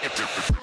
What's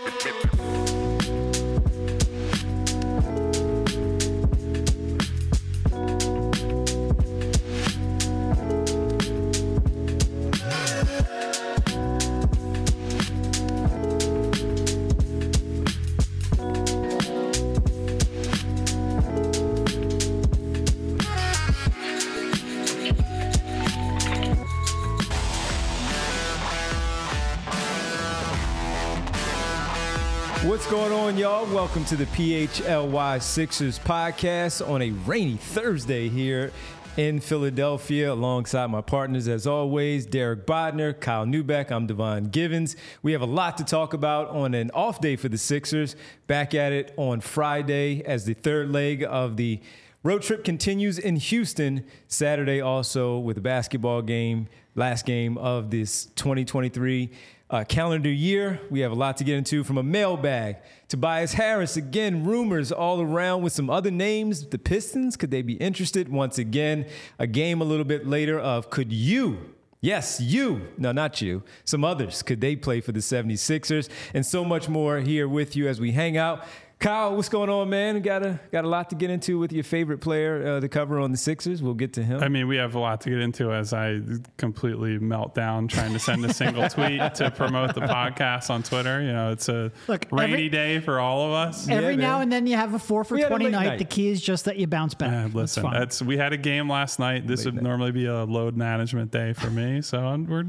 Welcome to the PHLY Sixers podcast on a rainy Thursday here in Philadelphia, alongside my partners, as always, Derek Bodner, Kyle Neubeck. I'm Devon Givens. We have a lot to talk about on an off day for the Sixers. Back at it on Friday as the third leg of the road trip continues in Houston. Saturday, also with a basketball game, last game of this 2023 uh, calendar year. We have a lot to get into from a mailbag. Tobias Harris, again, rumors all around with some other names. The Pistons, could they be interested? Once again, a game a little bit later of could you Yes, you. No, not you. Some others. Could they play for the 76ers? And so much more here with you as we hang out. Kyle, what's going on, man? Got a got a lot to get into with your favorite player uh, to cover on the Sixers. We'll get to him. I mean, we have a lot to get into as I completely melt down trying to send a single tweet to promote the podcast on Twitter. You know, it's a Look, rainy every- day for all of us. Every Yeah, now man. and then you have a four for We 20 night. night. The key is just that you bounce back. Uh, listen, fine. that's we had a game last night. This would normally be a load management day for me, so I'm, we're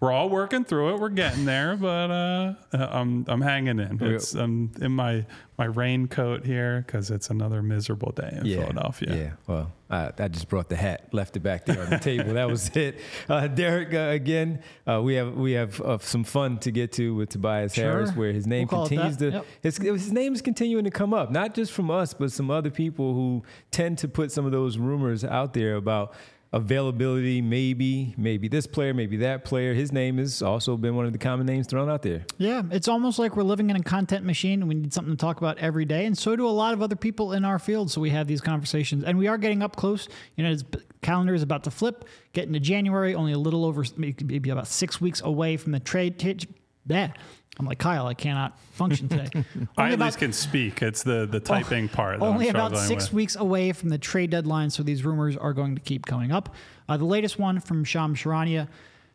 we're all working through it. We're getting there, but uh, I'm I'm hanging in. It's I'm in my my raincoat here because it's another miserable day in Philadelphia. Yeah, well, I, I just brought the hat, left it back there on the table. That was it. Uh, Derek, uh, again, uh, we have we have uh, some fun to get to with Tobias Sure. Harris, where his name We'll continues to Yep. his, his name is continuing to come up, not just from us, but some other people who tend to put some of those rumors out there about availability. Maybe, maybe this player, maybe that player. His name has also been one of the common names thrown out there. yeah, it's almost like we're living in a content machine and we need something to talk about every day. And so do a lot of other people in our field. So we have these conversations and we are getting up close. You know, his calendar is about to flip, getting to January, only a little over, maybe about six weeks away from the trade. T-. I'm like, Kyle, I cannot function today. I at about- least can speak. It's the the typing part. That Only about six with. weeks away from the trade deadline, so these rumors are going to keep coming up. Uh, the latest one from Shams Charania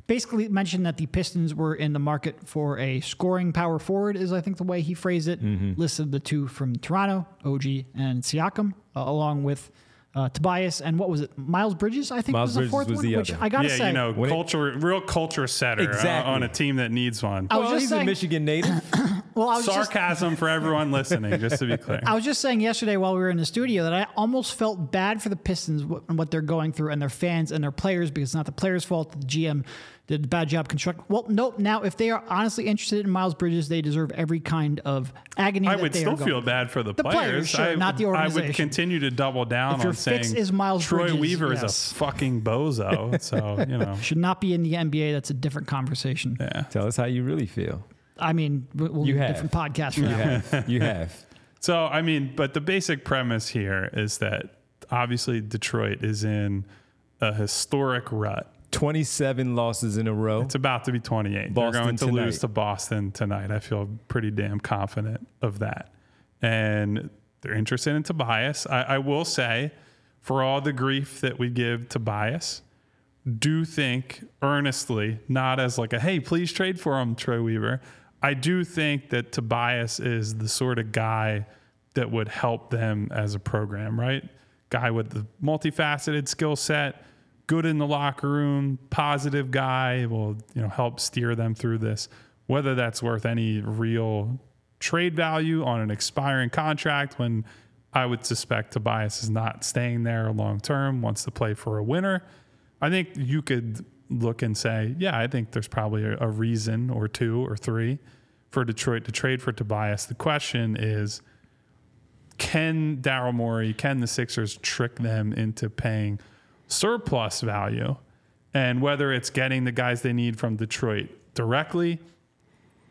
basically mentioned that the Pistons were in the market for a scoring power forward, is I think the way he phrased it. Mm-hmm. Listed the two from Toronto, OG and Siakam, uh, along with uh, Tobias and what was it, Miles Bridges? I think Miles was the Bridges fourth was one. the which other. I gotta yeah, say, you know, When it- culture, real culture setter uh, Exactly. on a team that needs one. I was well, just he's saying- a Michigan native. well, I was just Sarcasm for everyone listening, just to be clear. I was just saying yesterday while we were in the studio that I almost felt bad for the Pistons wh- and what they're going through and their fans and their players because it's not the players' fault. The GM did a bad job constructing. Well, nope. Now, if they are honestly interested in Miles Bridges, they deserve every kind of agony. I that would they still are going feel bad for the, The players, players. sure, I, not the organization. I would continue to double down If your on saying is Miles Troy Bridges, Weaver yes. is a fucking bozo. So you know, Should not be in the NBA. That's a different conversation. yeah. Tell us how you really feel. I mean, we- we'll You do a have. different podcast for You that. have. You have. So I mean, but the basic premise here is that obviously Detroit is in a historic rut. 27 losses in a row. It's about to be 28. Boston They're going to tonight. lose to Boston tonight. I feel pretty damn confident of that. And they're interested in Tobias. I, I will say, for all the grief that we give Tobias, do think earnestly, not as like a hey, please trade for him, Troy Weaver. I do think that Tobias is the sort of guy that would help them as a program, right? Guy with the multifaceted skill set, good in the locker room, positive guy, will you know help steer them through this. Whether that's worth any real trade value on an expiring contract when I would suspect Tobias is not staying there long term, wants to play for a winner. I think you could look and say, yeah, I think there's probably a, a reason or two or three for Detroit to trade for Tobias. The question is, can Daryl Morey, can the Sixers trick them into paying surplus value? And whether it's getting the guys they need from Detroit directly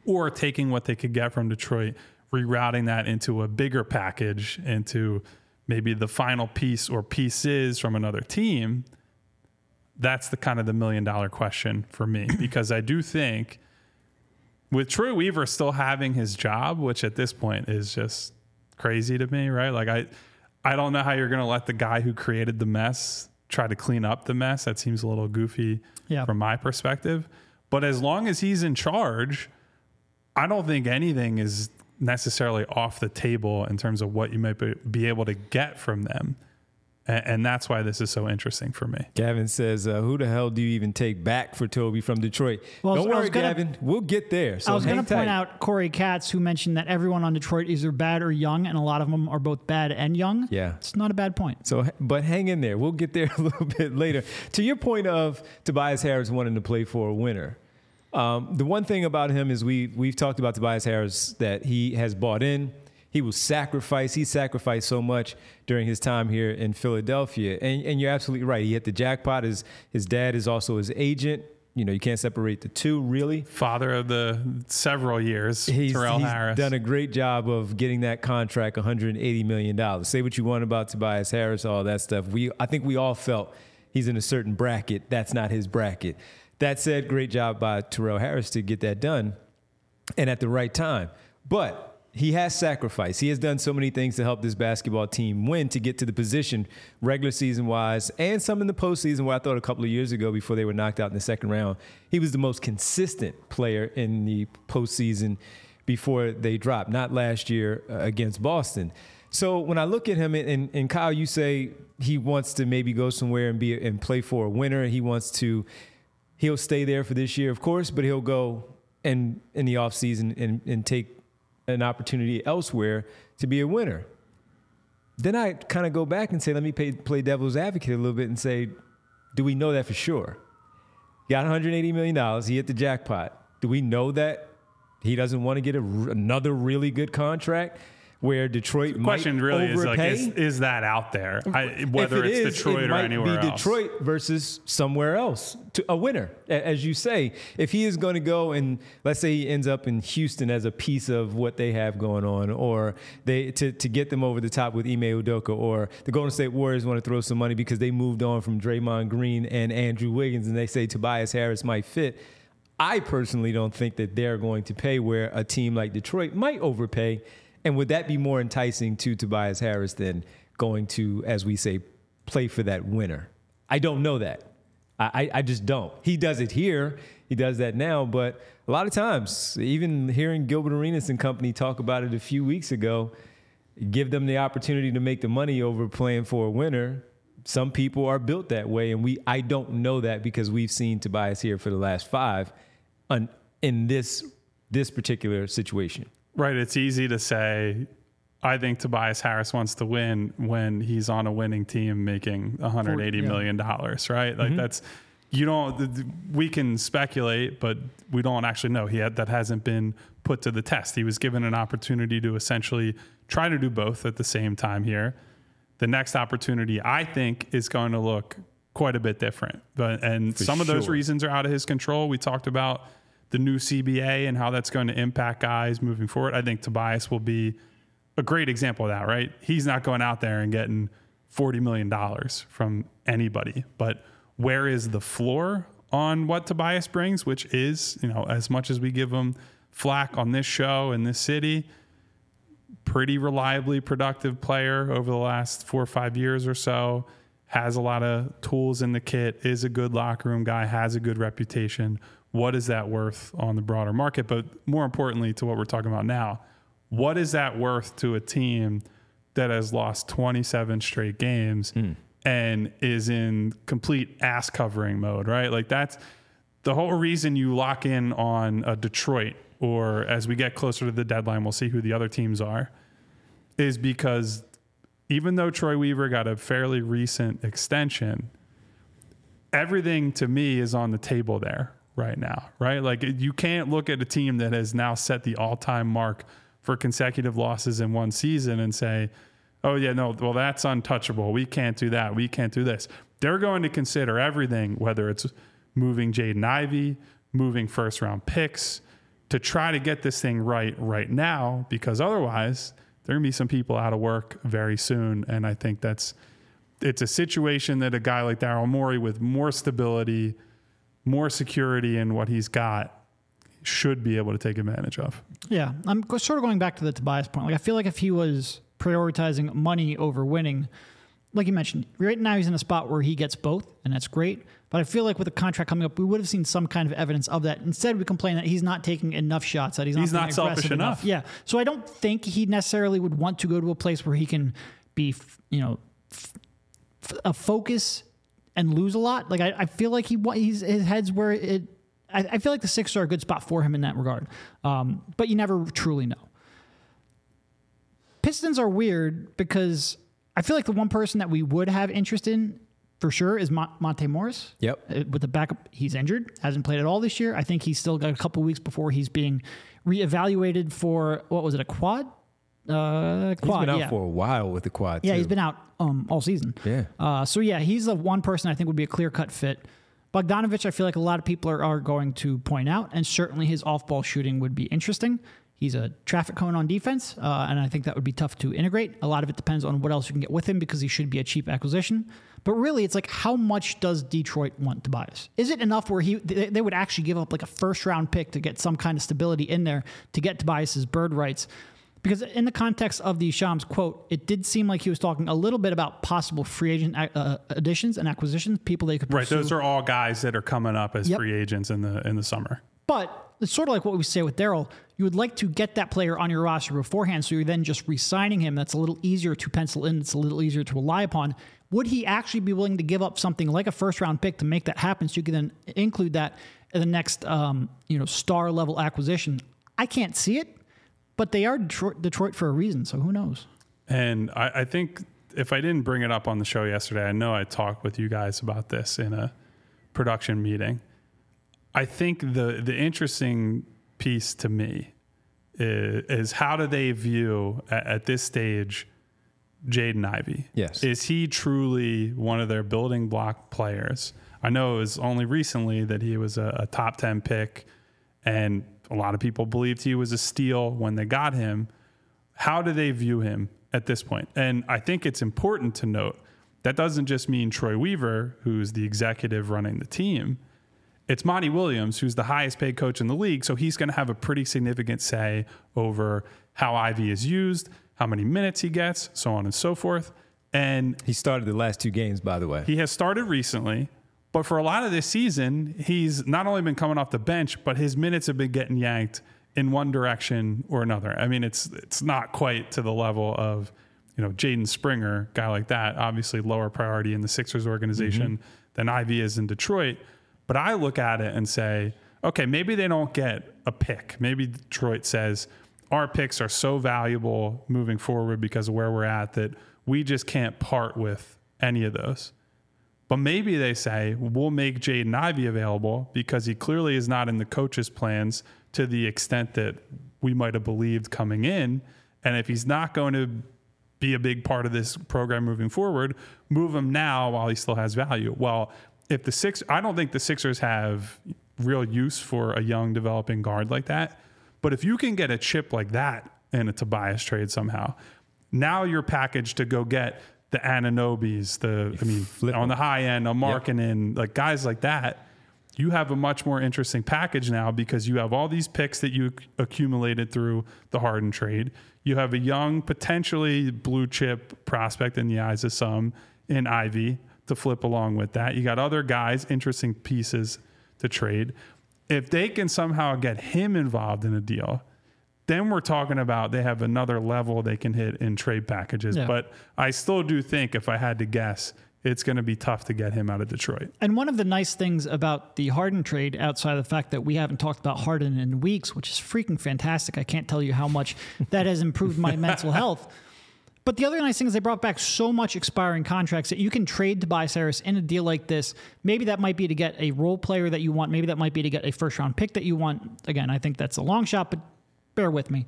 or taking what they could get from Detroit, rerouting that into a bigger package, into maybe the final piece or pieces from another team. That's the kind of the million dollar question for me because I do think with Troy Weaver still having his job, which at this point is just crazy to me, right? Like I I don't know how you're going to let the guy who created the mess try to clean up the mess. That seems a little goofy Yeah. from my perspective. But as long as he's in charge, I don't think anything is necessarily off the table in terms of what you might be- be able to get from them. And, and that's why this is so interesting for me. Gavin says, uh, "Who the hell do you even take back for Toby from Detroit?" Well, Don't I was worry, gonna- Gavin. We'll get there. So I was going to point out Corey Katz, who mentioned that everyone on Detroit is either bad or young, and a lot of them are both bad and young. Yeah. It's not a bad point. So, but hang in there. We'll get there a little bit later. To your point of Tobias Harris wanting to play for a winner, um, the one thing about him is we we've talked about Tobias Harris that he has bought in. He will sacrifice. He sacrificed so much during his time here in Philadelphia, and and you're absolutely right. He hit the jackpot. His his dad is also his agent. You know, you can't separate the two really. Father of the several years, He's, Torrel he's Harris. done a great job of getting that contract, 180 million dollars. Say what you want about Tobias Harris, all that stuff. We, I think we all felt he's in a certain bracket. That's not his bracket. That said, great job by Torrel Harris to get that done, and at the right time. But he has sacrificed. He has done so many things to help this basketball team win to get to the position, regular season wise, and some in the postseason. Where I thought a couple of years ago, before they were knocked out in the second round, he was the most consistent player in the postseason before they dropped. Not last year uh, against Boston. So when I look at him, and, and Kyle, you say he wants to maybe go somewhere and be and play for a winner. He wants to. He'll stay there for this year, of course, but he'll go and in the offseason and, and take an opportunity elsewhere to be a winner. Then I kind of go back and say, let me play, play devil's advocate a little bit and say, do we know that for sure? He got 180 million dollars. He hit the jackpot. Do we know that he doesn't want to get a, another really good contract where Detroit The question might really is overpay? like, is, is that out there? I, whether it it's is, Detroit it or might anywhere be else. Detroit versus somewhere else, to a winner, as you say. If he is going to go and let's say he ends up in Houston as a piece of what they have going on, or they to, to get them over the top with Ime Udoka, or the Golden State Warriors want to throw some money because they moved on from Draymond Green and Andrew Wiggins, and they say Tobias Harris might fit. I personally don't think that they're going to pay where a team like Detroit might overpay. And would that be more enticing to Tobias Harris than going to, as we say, play for that winner? I don't know that. I, I, just don't. He does it here. He does that now. But a lot of times, even hearing Gilbert Arenas and company talk about it a few weeks ago, give them the opportunity to make the money over playing for a winner. Some people are built that way, and we I don't know that because we've seen Tobias here for the last five, on, in this this particular situation. Right. It's easy to say, I think Tobias Harris wants to win when he's on a winning team making 180 yeah. million dollars, right? Like mm-hmm. that's you don't. We can speculate, but we don't actually know. He had, that hasn't been put to the test. He was given an opportunity to essentially try to do both at the same time here. The next opportunity, I think, is going to look quite a bit different. But and some of those reasons are out of his control. We talked about the new CBA and how that's going to impact guys moving forward. I think Tobias will be a great example of that, right? He's not going out there and getting $40 million from anybody. But where is the floor on what Tobias brings, which is, you know, as much as we give him flack on this show in this city, pretty reliably productive player over the last four or five years or so. Has a lot of tools in the kit, is a good locker room guy, has a good reputation. What is that worth on the broader market? But more importantly, to what we're talking about now, what is that worth to a team that has lost 27 straight games mm. and is in complete ass covering mode, right? Like that's the whole reason you lock in on a Detroit or as we get closer to the deadline, we'll see who the other teams are, is because even though Troy Weaver got a fairly recent extension, everything to me is on the table there right now, right? Like you can't look at a team that has now set the all time mark for consecutive losses in one season and say, oh, yeah, no, well, that's untouchable. We can't do that. We can't do this. They're going to consider everything, whether it's moving Jaden Ivey, moving first round picks to try to get this thing right right now, because otherwise, there are going to be some people out of work very soon. And I think that's it's a situation that a guy like Daryl Morey with more stability, more security in what he's got should be able to take advantage of. Yeah, I'm sort of going back to the Tobias point. Like I feel like if he was prioritizing money over winning, like you mentioned, right now he's in a spot where he gets both, and that's great. But I feel like with the contract coming up, we would have seen some kind of evidence of that. Instead, we complain that he's not taking enough shots, that he's not, he's not selfish enough. enough. Yeah. So I don't think he necessarily would want to go to a place where he can be, you know, f- a focus and lose a lot. Like I, I feel like he he's his head's where it I, I, feel like the Sixers are a good spot for him in that regard. Um, but you never truly know. Pistons are weird because I feel like the one person that we would have interest in for sure is Monte Morris. Yep. Uh, with the backup, he's injured, hasn't played at all this year. I think he's still got a couple weeks before he's being reevaluated for what was it, a quad? Uh, quad. He's been out yeah. for a while with the quad. Yeah, too. he's been out um, all season. Yeah. Uh, so yeah, he's the one person I think would be a clear cut fit. Bogdanovich, I feel like a lot of people are, are going to point out, and certainly his off ball shooting would be interesting. He's a traffic cone on defense, uh, and I think that would be tough to integrate. A lot of it depends on what else you can get with him because he should be a cheap acquisition. But really, it's like how much does Detroit want Tobias? Is it enough where he they would actually give up like a first round pick to get some kind of stability in there to get Tobias's bird rights? Because in the context of the Shams quote, it did seem like he was talking a little bit about possible free agent uh, additions and acquisitions, people they could pursue. right. Those are all guys that are coming up as yep. free agents in the in the summer. But it's sort of like what we say with Daryl. You would like to get that player on your roster beforehand, so you're then just re-signing him. That's a little easier to pencil in. It's a little easier to rely upon. Would he actually be willing to give up something like a first round pick to make that happen? So you can then include that in the next, um, you know, star level acquisition. I can't see it but they are Detroit, Detroit for a reason. So who knows? And I, I, think if I didn't bring it up on the show yesterday, I know I talked with you guys about this in a production meeting. I think the the interesting piece to me is, is how do they view at, at this stage Jaden Ivey? Yes, is he truly one of their building block players? I know it was only recently that he was a, a top ten pick, and a lot of people believed he was a steal when they got him. How do they view him at this point? And I think it's important to note that doesn't just mean Troy Weaver, who's the executive running the team. It's Monty Williams, who's the highest paid coach in the league. So he's going to have a pretty significant say over how Ivey is used, how many minutes he gets, so on and so forth. And he started the last two games, by the way. He has started recently. But for a lot of this season, he's not only been coming off the bench, but his minutes have been getting yanked in one direction or another. I mean, it's it's not quite to the level of you know Jaden Springer, guy like that. Obviously, lower priority in the Sixers organization mm-hmm. than Ivey is in Detroit. But I look at it and say, okay, maybe they don't get a pick. Maybe Detroit says our picks are so valuable moving forward because of where we're at that we just can't part with any of those. But maybe they say, we'll make Jaden Ivey available because he clearly is not in the coach's plans to the extent that we might have believed coming in. And if he's not going to be a big part of this program moving forward, move him now while he still has value. Well, if the six, I don't think the Sixers have real use for a young developing guard like that. But if you can get a chip like that in a Tobias trade somehow, now you're packaged to go get the Anunobys, the I mean, Flip on the high end, a Markkanen, yep. like guys like that, you have a much more interesting package now because you have all these picks that you accumulated through the Harden trade. You have a young, potentially blue chip prospect in the eyes of some in Ivey to flip along with that. You got other guys, interesting pieces to trade. If they can somehow get him involved in a deal, then we're talking about they have another level they can hit in trade packages. Yeah. But I still do think, if I had to guess, it's going to be tough to get him out of Detroit. And one of the nice things about the Harden trade, outside of the fact that we haven't talked about Harden in weeks, which is freaking fantastic. I can't tell you how much that has improved my mental health. But the other nice thing is they brought back so much expiring contracts that you can trade Tobias Harris in a deal like this. Maybe that might be to get a role player that you want. Maybe that might be to get a first round pick that you want. Again, I think that's a long shot, but bear with me.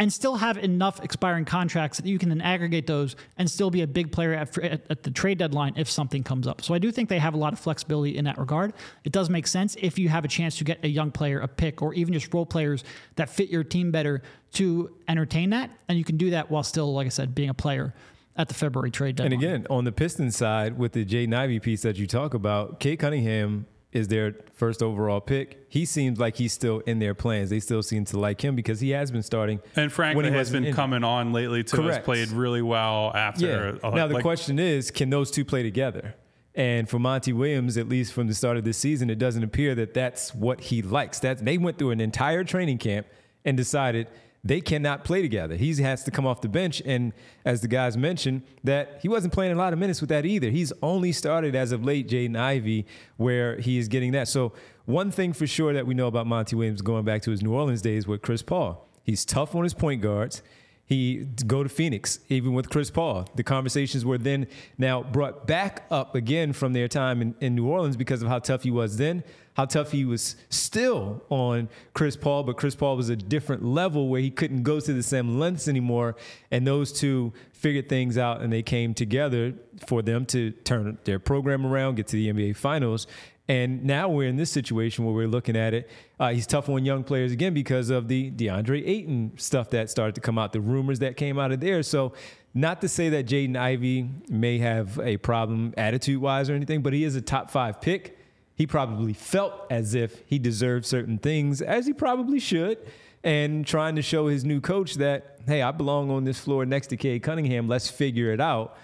And still have enough expiring contracts that you can then aggregate those and still be a big player at, at, at the trade deadline if something comes up. So I do think they have a lot of flexibility in that regard. It does make sense if you have a chance to get a young player, a pick, or even just role players that fit your team better to entertain that. And you can do that while still, like I said, being a player at the February trade deadline. And again, on the Pistons side, with the Jaden Ivey piece that you talk about, Cade Cunningham is their first overall pick. He seems like he's still in their plans. They still seem to like him because he has been starting. And frankly, when has been in- coming on lately too. Has Correct. played really well after. Yeah. uh, now the like- question is, can those two play together? And for Monty Williams, at least from the start of this season, it doesn't appear that that's what he likes. That they went through an entire training camp and decided they cannot play together. He has to come off the bench, and as the guys mentioned, that he wasn't playing a lot of minutes with that either. He's only started as of late, Jaden Ivey, where he is getting that. So one thing for sure that we know about Monty Williams, going back to his New Orleans days with Chris Paul, he's tough on his point guards he go to Phoenix, even with Chris Paul. The conversations were then now brought back up again from their time in, in New Orleans because of how tough he was then, how tough he was still on Chris Paul, but Chris Paul was a different level where he couldn't go to the same lengths anymore. And those two figured things out and they came together for them to turn their program around, get to the NBA Finals. And now we're in this situation where we're looking at it. Uh, he's tough on young players again because of the DeAndre Ayton stuff that started to come out, the rumors that came out of there. So, not to say that Jaden Ivey may have a problem attitude wise or anything, but he is a top five pick. He probably felt as if he deserved certain things, as he probably should, and trying to show his new coach that, hey, I belong on this floor next to Cade Cunningham. Let's figure it out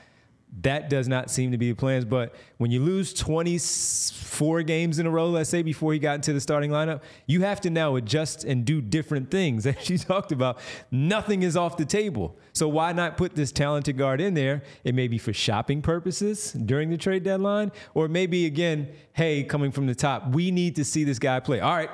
that does not seem to be the plans. But when you lose 24 games in a row, let's say, before he got into the starting lineup, you have to now adjust and do different things. As she talked about, nothing is off the table. So why not put this talented guard in there? It may be for shopping purposes during the trade deadline, or maybe again, hey, coming from the top, we need to see this guy play. All right,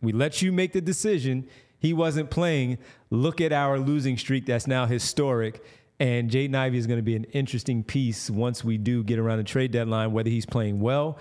we let you make the decision. He wasn't playing. Look at our losing streak that's now historic. And Jaden Ivey is going to be an interesting piece once we do get around the trade deadline, whether he's playing well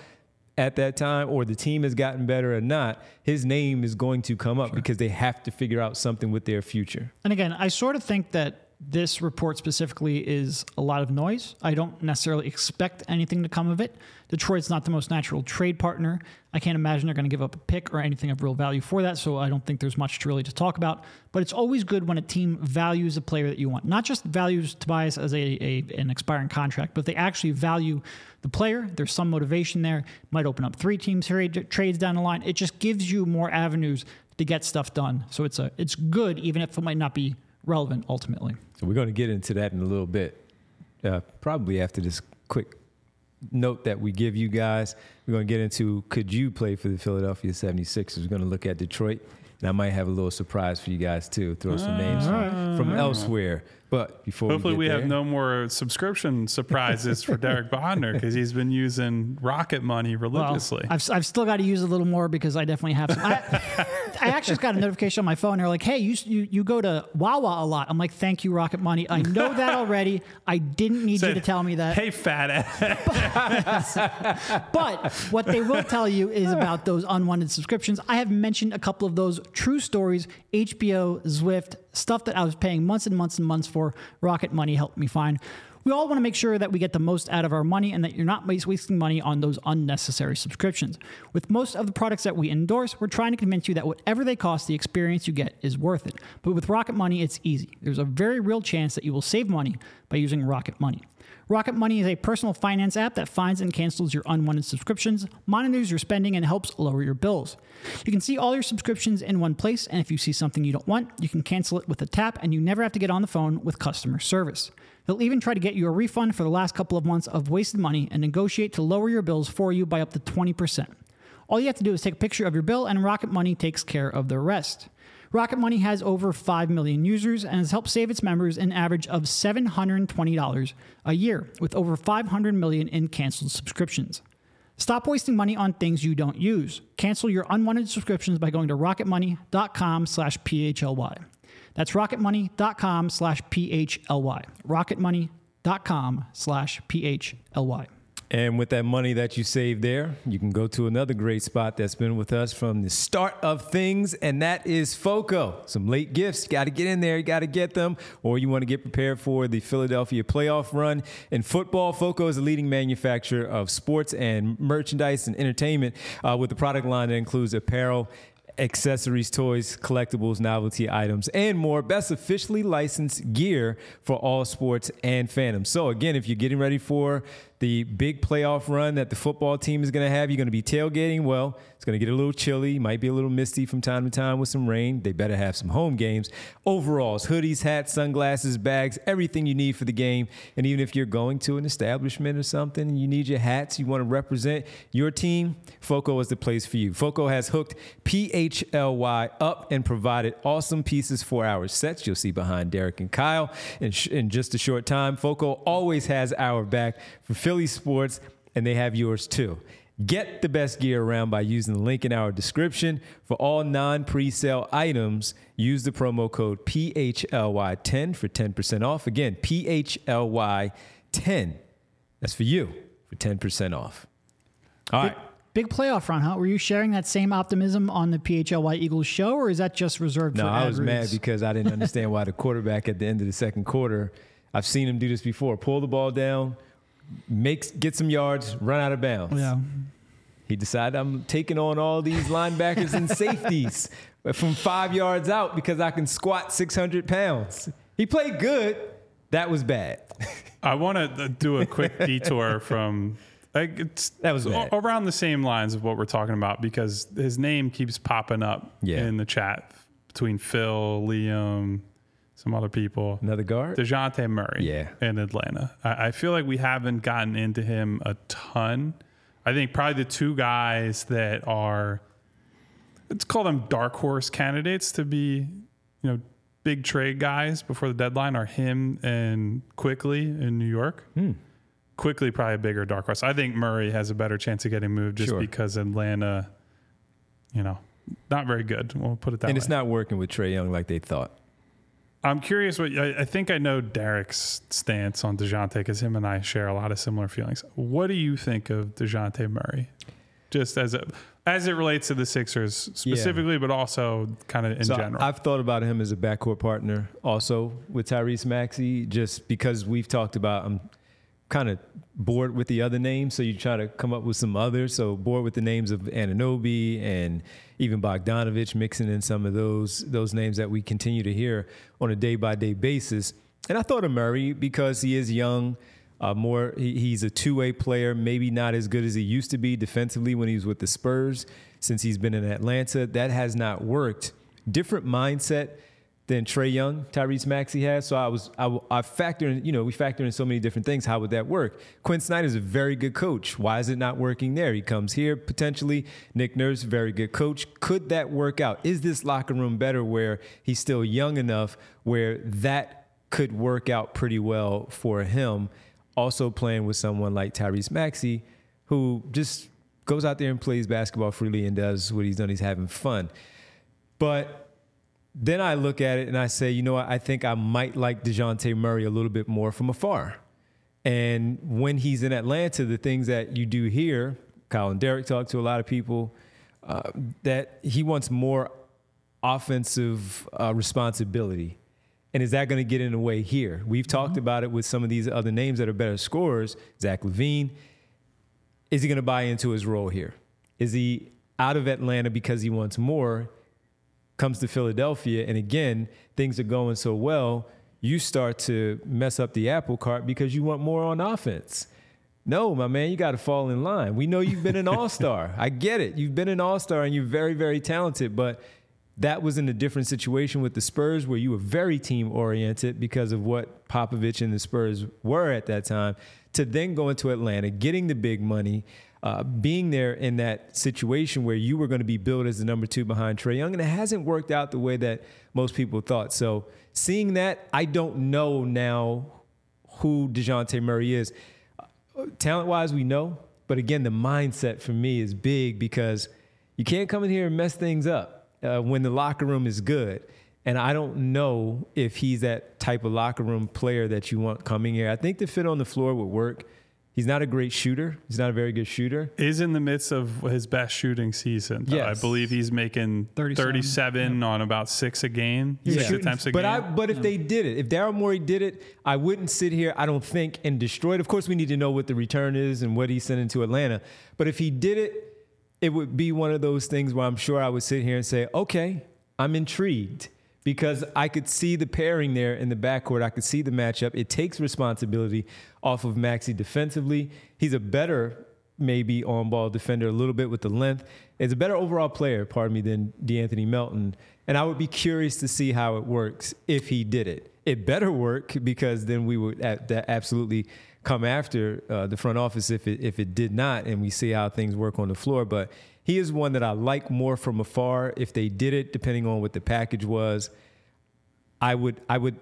at that time or the team has gotten better or not. His name is going to come up because they have to figure out something with their future. And again, I sort of think that this report specifically is a lot of noise. I don't necessarily expect anything to come of it. Detroit's not the most natural trade partner. I can't imagine they're going to give up a pick or anything of real value for that, so I don't think there's much to really to talk about. But it's always good when a team values a player that you want, not just values Tobias as a, a an expiring contract, but they actually value the player. There's some motivation there. Might open up three teams trade, trades down the line. It just gives you more avenues to get stuff done. So it's a it's good, even if it might not be relevant ultimately. So we're going to get into that in a little bit, uh, probably after this quick note that we give you guys. We're going to get into could you play for the Philadelphia 76ers? We're going to look at Detroit. And I might have a little surprise for you guys too. Throw some ah, names from, from elsewhere. But before Hopefully, we, we, get have no more subscription surprises for Derek Bodner because he's been using rocket money religiously. Well, I've, I've still got to use a little more because I definitely have some. I, I actually just got a notification on my phone. They're like, hey, you, you, you go to Wawa a lot. I'm like, thank you, Rocket Money. I know that already. I didn't need you to tell me that. Hey, fat ass. But what they will tell you is about those unwanted subscriptions. I have mentioned a couple of those true stories HBO, Zwift, stuff that I was paying months and months and months for. Rocket Money helped me find. We all want to make sure that we get the most out of our money and that you're not wasting money on those unnecessary subscriptions. With most of the products that we endorse, we're trying to convince you that whatever they cost, the experience you get is worth it. But with Rocket Money, it's easy. There's a very real chance that you will save money by using Rocket Money. Rocket Money is a personal finance app that finds and cancels your unwanted subscriptions, monitors your spending, and helps lower your bills. You can see all your subscriptions in one place, and if you see something you don't want, you can cancel it with a tap, and you never have to get on the phone with customer service. They'll even try to get you a refund for the last couple of months of wasted money and negotiate to lower your bills for you by up to 20%. All you have to do is take a picture of your bill, and Rocket Money takes care of the rest. Rocket Money has over 5 million users and has helped save its members an average of $720 a year, with over 500 million in canceled subscriptions. Stop wasting money on things you don't use. Cancel your unwanted subscriptions by going to rocketmoney.com slash PHLY. That's rocketmoney.com slash PHLY. Rocketmoney.com slash PHLY. And with that money that you save there, you can go to another great spot that's been with us from the start of things, and that is FOCO. Some late gifts, got to get in there, you got to get them, or you want to get prepared for the Philadelphia playoff run. In football, FOCO is a leading manufacturer of sports and merchandise and entertainment uh, with a product line that includes apparel accessories, toys, collectibles, novelty items, and more. Best officially licensed gear for all sports and fandoms. So, again, if you're getting ready for the big playoff run that the football team is going to have, you're going to be tailgating. Well, it's going to get a little chilly, might be a little misty from time to time with some rain. They better have some home games. Overalls, hoodies, hats, sunglasses, bags, everything you need for the game. And even if you're going to an establishment or something and you need your hats, you want to represent your team, FOCO is the place for you. FOCO has hooked PHLY up and provided awesome pieces for our sets. You'll see behind Derek and Kyle in, sh- in just a short time. FOCO always has our back for Philly sports, and they have yours too. Get the best gear around by using the link in our description. For all non pre-sale items, use the promo code PHLY10 for 10% off. Again, PHLY10. That's for you for 10% off. All right. Big playoff run, huh? Were you sharing that same optimism on the PHLY Eagles show, or is that just reserved No, for I ad was mad because I didn't understand why the quarterback at the end of the second quarter, I've seen him do this before, pull the ball down, makes get some yards, run out of bounds. Yeah. He decided I'm taking on all these linebackers and safeties from five yards out because I can squat 600 pounds. He played good. That was bad. I want to do a quick detour from like it's That was bad. around the same lines of what we're talking about because his name keeps popping up Yeah. in the chat between Phil, Liam, some other people. Another guard? Dejounte Murray Yeah. in Atlanta. I, I feel like we haven't gotten into him a ton. I think probably the two guys that are let's call them dark horse candidates to be, you know, big trade guys before the deadline are him and Quickley in New York. Hmm. Quickley probably a bigger dark horse. I think Murray has a better chance of getting moved just Sure. because Atlanta, you know, not very good. We'll put it that and way. it's not working with Trae Young like they thought. I'm curious what I, I think I know Derek's stance on Dejounte because him and I share a lot of similar feelings. What do you think of Dejounte Murray, just as a as it relates to the Sixers specifically, but also kind of in So general? I've thought about him as a backcourt partner also with Tyrese Maxey, just because we've talked about I'm kind of bored with the other names, so you try to come up with some others. So bored with the names of Anunoby and even Bogdanovich, mixing in some of those those names that we continue to hear on a day by day basis. And I thought of Murray because he is young. Uh, more, he, he's a two-way player, maybe not as good as he used to be defensively when he was with the Spurs. Since he's been in Atlanta, that has not worked. Different mindset than Trae Young, Tyrese Maxey has. So I was, I, I factor in, you know, we factor in so many different things. How would that work? Quin Snyder is a very good coach. Why is it not working there? He comes here potentially. Nick Nurse, very good coach. Could that work out? Is this locker room better where he's still young enough where that could work out pretty well for him? Also playing with someone like Tyrese Maxey, who just goes out there and plays basketball freely and does what he's done. He's having fun. But then I look at it and I say, you know what? I think I might like DeJounte Murray a little bit more from afar. And when he's in Atlanta, the things that you do here, Kyle and Derek talk to a lot of people, uh, that he wants more offensive uh, responsibility. And is that going to get in the way here? We've talked about it with some of these other names that are better scorers, Zach LaVine. Is he going to buy into his role here? Is he out of Atlanta because he wants more? Comes to Philadelphia, and again, things are going so well, you start to mess up the apple cart because you want more on offense. No, my man, you got to fall in line. We know you've been an all star. I get it. You've been an all star and you're very, very talented, but that was in a different situation with the Spurs where you were very team oriented because of what Popovich and the Spurs were at that time, to then go into Atlanta, getting the big money, uh, being there in that situation where you were going to be billed as the number two behind Trae Young, and it hasn't worked out the way that most people thought. So seeing that, I don't know now who DeJounte Murray is. Talent wise, we know. But again, the mindset for me is big because you can't come in here and mess things up uh, when the locker room is good. And I don't know if he's that type of locker room player that you want coming here. I think the fit on the floor would work. He's not a great shooter. He's not a very good shooter. Is in the midst of his best shooting season. Yes. I believe he's making 37, 37 on about six a game, yeah. six attempts a but game. I, but if yeah. they did it, if Daryl Morey did it, I wouldn't sit here, I don't think, and destroy it. Of course, we need to know what the return is and what he's sending to Atlanta. But if he did it, it would be one of those things where I'm sure I would sit here and say, okay, I'm intrigued because I could see the pairing there in the backcourt. I could see the matchup. It takes responsibility off of Maxey defensively. He's a better, maybe on ball defender a little bit with the length. He's a better overall player, pardon me, than De'Anthony Melton. And I would be curious to see how it works if he did it. It better work because then we would absolutely come after uh, the front office if it if it did not, and we see how things work on the floor. But he is one that I like more from afar. If they did it, depending on what the package was, I would I would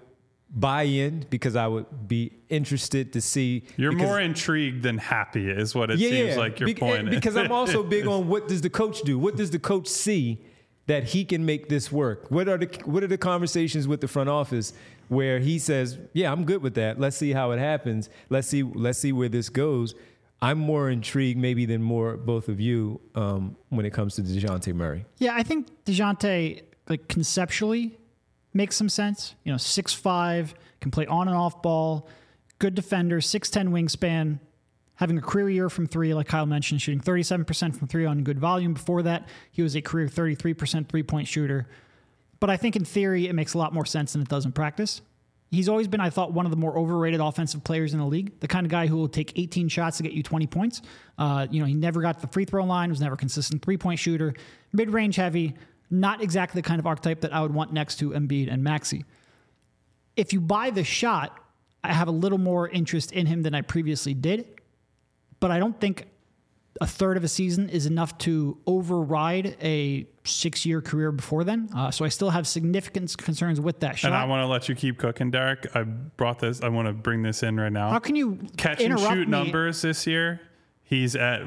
buy in because I would be interested to see. You're more intrigued than happy, is what it yeah, seems like your be- point. Because I'm also big on what does the coach do? What does the coach see that he can make this work? What are the what are the conversations with the front office where he says, "Yeah, I'm good with that. Let's see how it happens. Let's see let's see where this goes." I'm more intrigued, maybe, than more both of you um, when it comes to Dejounte Murray. Yeah, I think Dejounte, like conceptually, makes some sense. You know, six five, can play on and off ball, good defender, six ten wingspan, having a career year from three, like Kyle mentioned, shooting 37% from three on good volume. Before that, he was a career 33% three point shooter. But I think in theory, it makes a lot more sense than it does in practice. He's always been, I thought, one of the more overrated offensive players in the league. The kind of guy who will take 18 shots to get you 20 points. Uh, you know, he never got the free throw line, was never consistent three point shooter, mid range heavy, not exactly the kind of archetype that I would want next to Embiid and Maxey. If you buy the shot, I have a little more interest in him than I previously did, but I don't think a third of a season is enough to override a six year career before then. Uh, so I still have significant concerns with that shot. And I want to let you keep cooking, Derek. I brought this, I want to bring this in right now. How can you catch and shoot me? numbers this year? He's at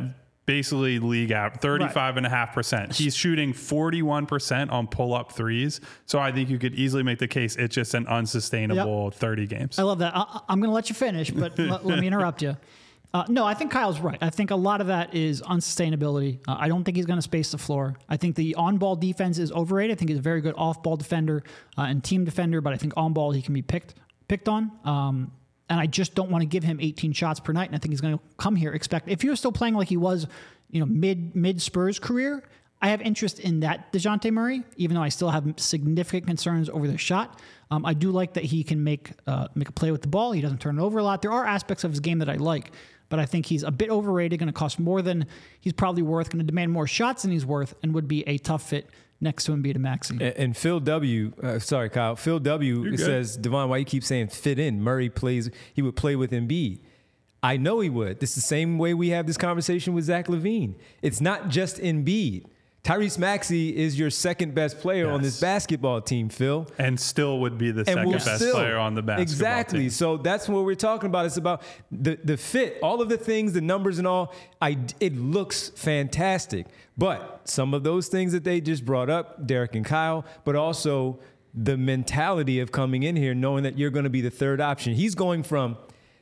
basically league out 35 and a half percent. He's shooting 41% on pull up threes. So I think you could easily make the case it's just an unsustainable yep. 30 games. I love that. I, am going to let you finish, but let, let me interrupt you. Uh, no, I think Kyle's right. I think a lot of that is unsustainability. Uh, I don't think he's going to space the floor. I think the on ball defense is overrated. I think he's a very good off ball defender uh, and team defender, but I think on ball he can be picked picked on. Um, and I just don't want to give him 18 shots per night. And I think he's going to come here expect if he was still playing like he was, you know, mid mid Spurs career. I have interest in that Dejounte Murray, even though I still have significant concerns over the shot. Um, I do like that he can make uh, make a play with the ball. He doesn't turn it over a lot. There are aspects of his game that I like but I think he's a bit overrated, going to cost more than he's probably worth, going to demand more shots than he's worth, and would be a tough fit next to Embiid and Maxey. And, and Phil W. Uh, sorry, Kyle. Phil W. says, Devon, why you keep saying fit in? Murray plays. He would play with Embiid. I know he would. This is the same way we have this conversation with Zach LaVine. It's not just Embiid. Tyrese Maxey is your second best player yes. on this basketball team, Phil. And still would be the and second best still, player on the basketball exactly. team. Exactly. So that's what we're talking about. It's about the, the fit, all of the things, the numbers and all. I, it looks fantastic. But some of those things that they just brought up, Derek and Kyle, but also the mentality of coming in here knowing that you're going to be the third option. He's going from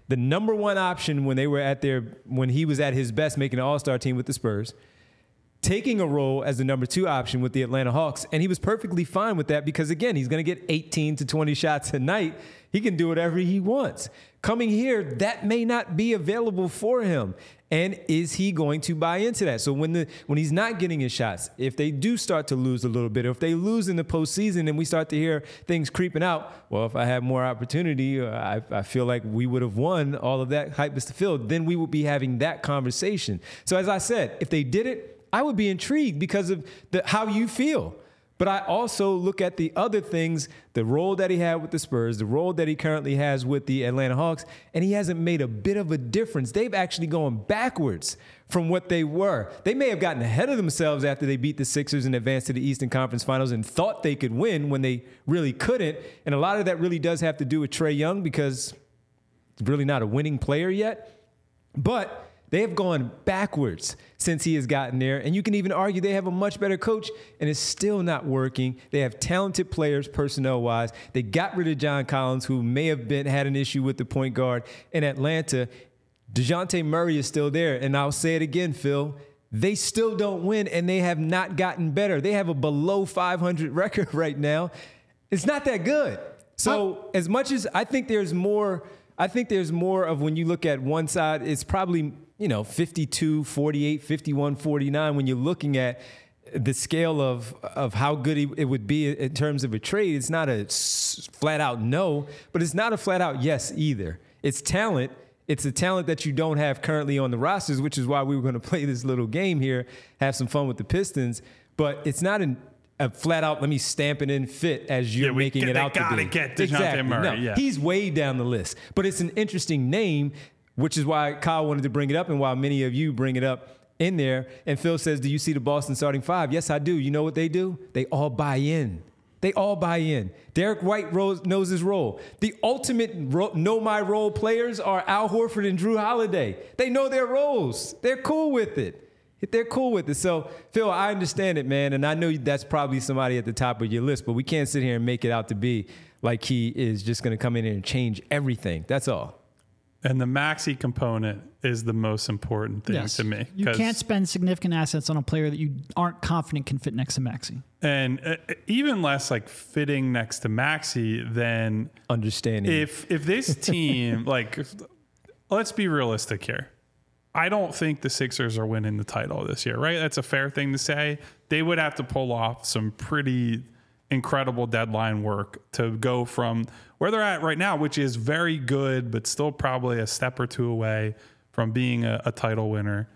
the number one option when they were at their when he was at his best making an all-star team with the Spurs – taking a role as the number two option with the Atlanta Hawks. And he was perfectly fine with that because, again, he's going to get 18 to 20 shots a night. He can do whatever he wants. Coming here, that may not be available for him. And is he going to buy into that? So when the when he's not getting his shots, if they do start to lose a little bit, or if they lose in the postseason and we start to hear things creeping out, well, if I had more opportunity, uh, I, I feel like we would have won all of that hype is to fill, then we would be having that conversation. So as I said, if they did it, I would be intrigued because of the, how you feel. But I also look at the other things, the role that he had with the Spurs, the role that he currently has with the Atlanta Hawks, and he hasn't made a bit of a difference. They've actually gone backwards from what they were. They may have gotten ahead of themselves after they beat the Sixers and advanced to the Eastern Conference Finals and thought they could win when they really couldn't. And a lot of that really does have to do with Trae Young because he's really not a winning player yet. But they have gone backwards since he has gotten there. And you can even argue they have a much better coach and it's still not working. They have talented players personnel wise. They got rid of John Collins, who may have been had an issue with the point guard in Atlanta. DeJounte Murray is still there. And I'll say it again, Phil. They still don't win and they have not gotten better. They have a below 500 record right now. It's not that good. So, as much as I think there's more, I think there's more of when you look at one side, it's probably, you know, 52, 48, 51, 49 when you're looking at the scale of of how good it would be in terms of a trade. It's not a flat out no, but it's not a flat out yes either. It's talent it's a talent that you don't have currently on the rosters, which is why we were going to play this little game here, have some fun with the Pistons. But it's not an, a flat out, let me stamp it in fit as you're Yeah, making get- it out to gotta be. get DeJounte exactly. Murray, No, yeah. he's way down the list. But it's an interesting name, which is why Kyle wanted to bring it up and why many of you bring it up in there. And Phil says, Do you see the Boston starting five? Yes, I do. You know what they do? They all buy in. They all buy in. Derrick White knows his role. The ultimate ro- know my role players are Al Horford and Jrue Holiday. They know their roles. They're cool with it. They're cool with it. So, Phil, I understand it, man. And I know that's probably somebody at the top of your list, but we can't sit here and make it out to be like he is just going to come in here and change everything. That's all. And the Maxey component is the most important thing to me. You can't spend significant assets on a player that you aren't confident can fit next to Maxey. and uh, even less like fitting next to Maxey than Understanding. if if this team like let's be realistic here i don't think the sixers are winning the title this year right that's a fair thing to say they would have to pull off some pretty incredible deadline work to go from where they're at right now which is very good but still probably a step or two away from being a, a title winner.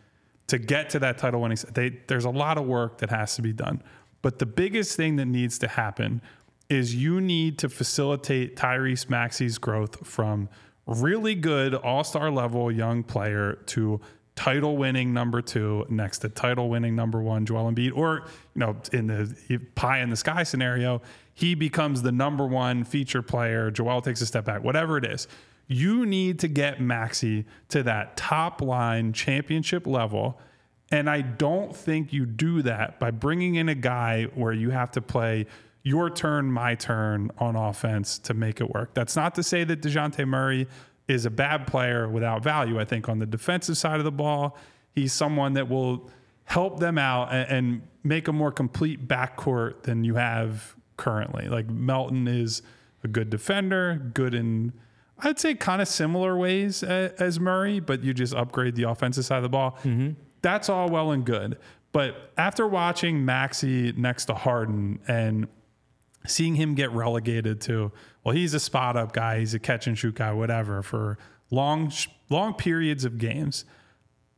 To get to that title winning they, there's a lot of work that has to be done. But the biggest thing that needs to happen is you need to facilitate Tyrese Maxey's growth from really good all-star level young player to title winning number two next to title winning number one Joel Embiid or you know in the pie in the sky scenario he becomes the number one feature player. Joel takes a step back whatever it is. You need to get Maxey to that top line championship level. And I don't think you do that by bringing in a guy where you have to play your turn, my turn on offense to make it work. That's not to say that DeJounte Murray is a bad player without value. I think on the defensive side of the ball, he's someone that will help them out and, and make a more complete backcourt than you have currently. Like Melton is a good defender, good in I'd say kind of similar ways as Murray, but you just upgrade the offensive side of the ball. Mm-hmm. That's all well and good. But after watching Maxey next to Harden and seeing him get relegated to, well, he's a spot up guy, he's a catch and shoot guy, whatever, for long, long periods of games.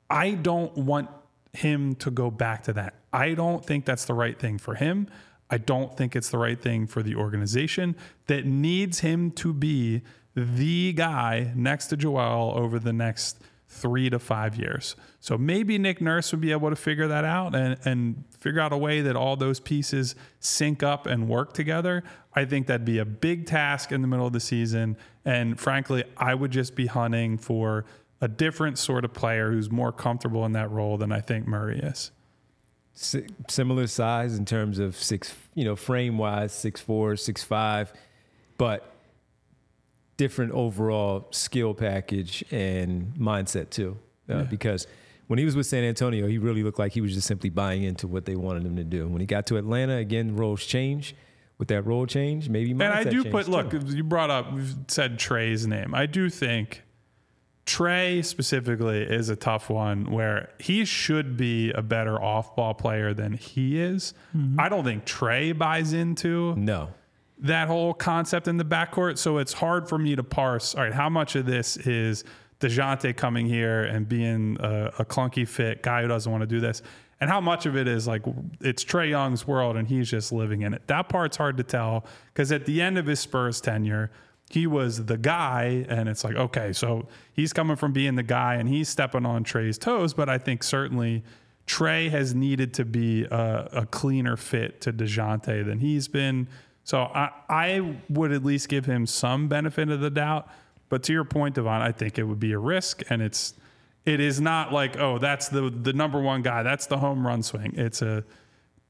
I don't want him to go back to that. I don't think that's the right thing for him. I don't think it's the right thing for the organization that needs him to be the guy next to Joel over the next three to five years. So maybe Nick Nurse would be able to figure that out and, and figure out a way that all those pieces sync up and work together. I think that'd be a big task in the middle of the season. And frankly, I would just be hunting for a different sort of player who's more comfortable in that role than I think Murray is. Si- similar size in terms of six, you know, frame wise, six four, six five, but different overall skill package and mindset too. Uh, Because when he was with San Antonio, he really looked like he was just simply buying into what they wanted him to do. When he got to Atlanta, again, roles change. With that role change, maybe mindset And I do changed put, look, you brought up, we've said Trae's name. I do think Trae specifically is a tough one where he should be a better off ball player than he is. I don't think Trae buys into no. That whole concept in the backcourt. So it's hard for me to parse. All right, how much of this is Dejounte coming here and being a, a clunky fit guy who doesn't want to do this, and how much of it is like it's Trae Young's world and he's just living in it. That part's hard to tell because at the end of his Spurs tenure, he was the guy, and it's like, okay, so he's coming from being the guy and he's stepping on Trae's toes. But I think certainly Trae has needed to be a, a cleaner fit to DeJounte than he's been. So I, I would at least give him some benefit of the doubt. But to your point, Devon, I think it would be a risk, and it's it is not like oh that's the the number one guy, that's the home run swing. It's a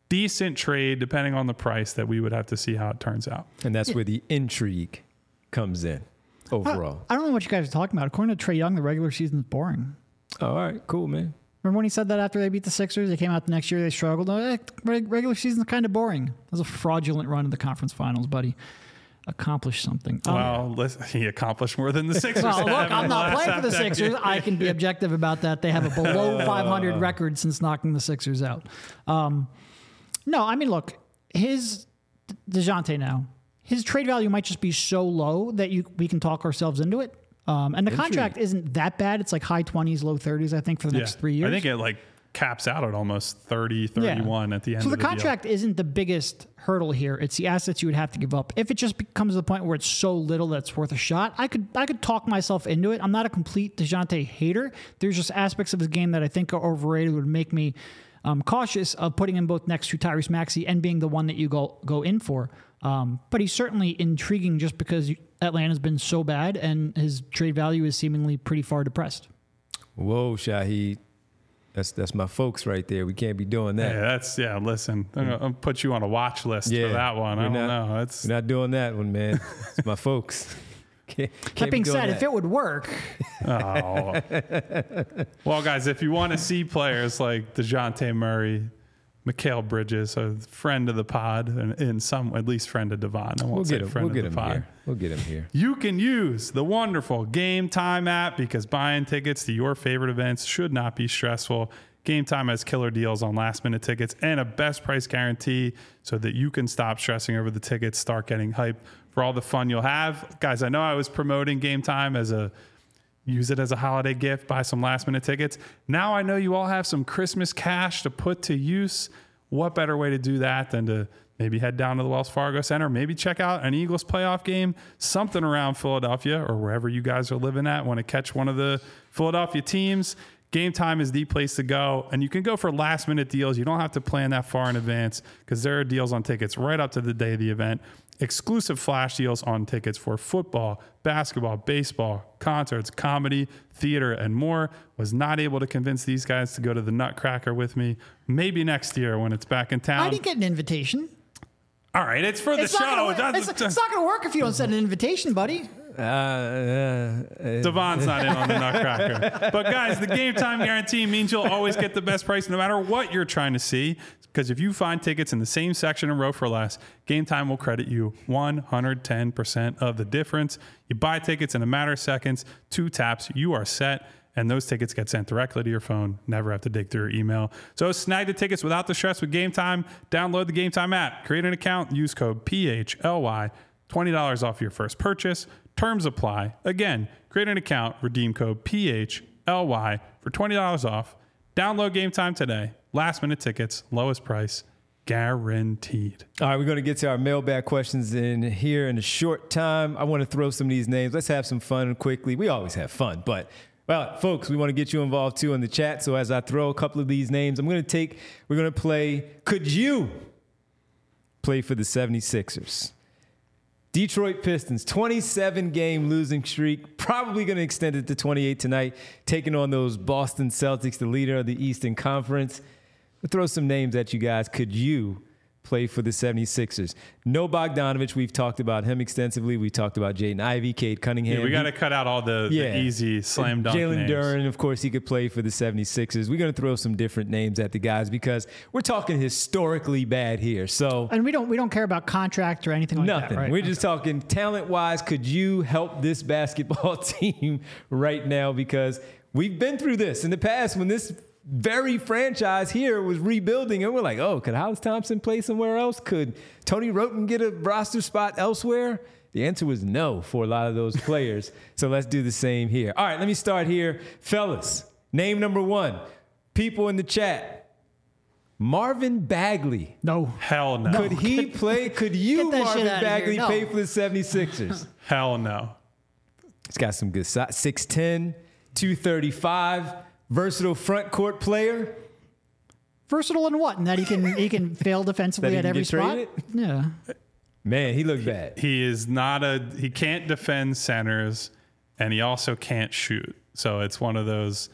decent trade depending on the price that we would have to see how it turns out. And that's where the intrigue comes in overall. I, I don't know what you guys are talking about. According to Trae Young, the regular season is boring. Oh, all right, cool, man. Remember when he said that after they beat the Sixers? They came out the next year, they struggled. Eh, regular season's kind of boring. It was a fraudulent run in the conference finals, buddy. Accomplished something. Um, well, he accomplished more than the Sixers. well, look, I'm not playing for the Sixers. I can be objective about that. They have a below 500 record since knocking the Sixers out. Um, no, I mean, look, his Dejounte now his trade value might just be so low that you we can talk ourselves into it. Um, and the contract isn't that bad. It's like high 20s, low 30s, I think, for the next three years. I think it like caps out at almost 30, 31 yeah. at the end so the, the contract deal. isn't the biggest hurdle here. It's the assets you would have to give up. If it just becomes to the point where it's so little that's worth a shot, I could I could talk myself into it. I'm not a complete DeJounte hater. There's just aspects of his game that I think are overrated would make me um, cautious of putting him both next to Tyrese Maxey and being the one that you go go in for. Um, but he's certainly intriguing just because Atlanta's been so bad and his trade value is seemingly pretty far depressed. Whoa, Shahid. That's that's my folks right there. We can't be doing that. Yeah, that's yeah. Listen, I'm gonna put you on a watch list yeah, for that one. I don't not, know. It's we're not doing that one, man. it's my folks. Can't, can't that being said, that. if it would work. oh. well, guys, if you want to see players like Dejounte Murray, Mikal Bridges, a friend of the pod, and in some at least friend of Devon. I won't we'll say him, friend we'll of the pod. Here. We'll get him here. You can use the wonderful Game Time app because buying tickets to your favorite events should not be stressful. Game Time has killer deals on last minute tickets and a best price guarantee so that you can stop stressing over the tickets, start getting hyped for all the fun you'll have. Guys, I know I was promoting Game Time as a use it as a holiday gift, buy some last minute tickets. Now I know you all have some Christmas cash to put to use. What better way to do that than to maybe head down to the Wells Fargo Center, maybe check out an Eagles playoff game, something around Philadelphia or wherever you guys are living at. Want to catch one of the Philadelphia teams? Game time is the place to go. And you can go for last minute deals. You don't have to plan that far in advance because there are deals on tickets right up to the day of the event exclusive flash deals on tickets for football, basketball, baseball, concerts, comedy, theater, and more. Was not able to convince these guys to go to the Nutcracker with me. Maybe next year when it's back in town. I didn't get an invitation. All right, it's for the it's show. Not gonna, it's, it's, not going to work if you don't send an invitation, buddy. Uh, uh, Devon's not in on the Nutcracker. but guys, the game time guarantee means you'll always get the best price no matter what you're trying to see. Because if you find tickets in the same section and row for less, Game Time will credit you 110% of the difference. You buy tickets in a matter of seconds, two taps, you are set and those tickets get sent directly to your phone. Never have to dig through your email. So snag the tickets without the stress with Game Time. Download the Game Time app, create an account, use code PHLY, $20 off your first purchase. Terms apply. Again, create an account, redeem code PHLY for $20 off. Download Game Time today. Last minute tickets, lowest price, guaranteed. All right, we're going to get to our mailbag questions in here in a short time. I want to throw some of these names. Let's have some fun quickly. We always have fun, but well, folks, we want to get you involved too in the chat. So as I throw a couple of these names, I'm going to take, we're going to play, could you play for the 76ers? Detroit Pistons, 27 game losing streak, probably going to extend it to 28 tonight, taking on those Boston Celtics, the leader of the Eastern Conference. We'll throw some names at you guys. Could you play for the 76ers. No Bogdanovich. We've talked about him extensively. We talked about Jaden Ivey, Cade Cunningham. Yeah, we got to cut out all the, yeah. the easy slam dunk Jalen Duren, of course, he could play for the 76ers. We're going to throw some different names at the guys because we're talking historically bad here. So And we don't we don't care about contract or anything like nothing. that, right? We're okay. just talking talent-wise, could you help this basketball team right now because we've been through this in the past when this very franchise here was rebuilding, and we're like, oh, could Hollis Thompson play somewhere else? Could Tony Wroten get a roster spot elsewhere? The answer was no for a lot of those players. so let's do the same here. All right, let me start here. Fellas, name number one. People in the chat. Marvin Bagley. No. Hell no. Could he play? Could you, Get that shit Marvin. Bagley, No. pay for the 76ers? Hell no. He's got some good size. 6'10, 235, versatile front court player. Versatile in what? And that he can he can fail defensively That he at can every get spot. traded? Yeah. Man, he looked bad. He is not a. He can't defend centers, and he also can't shoot. So it's one of those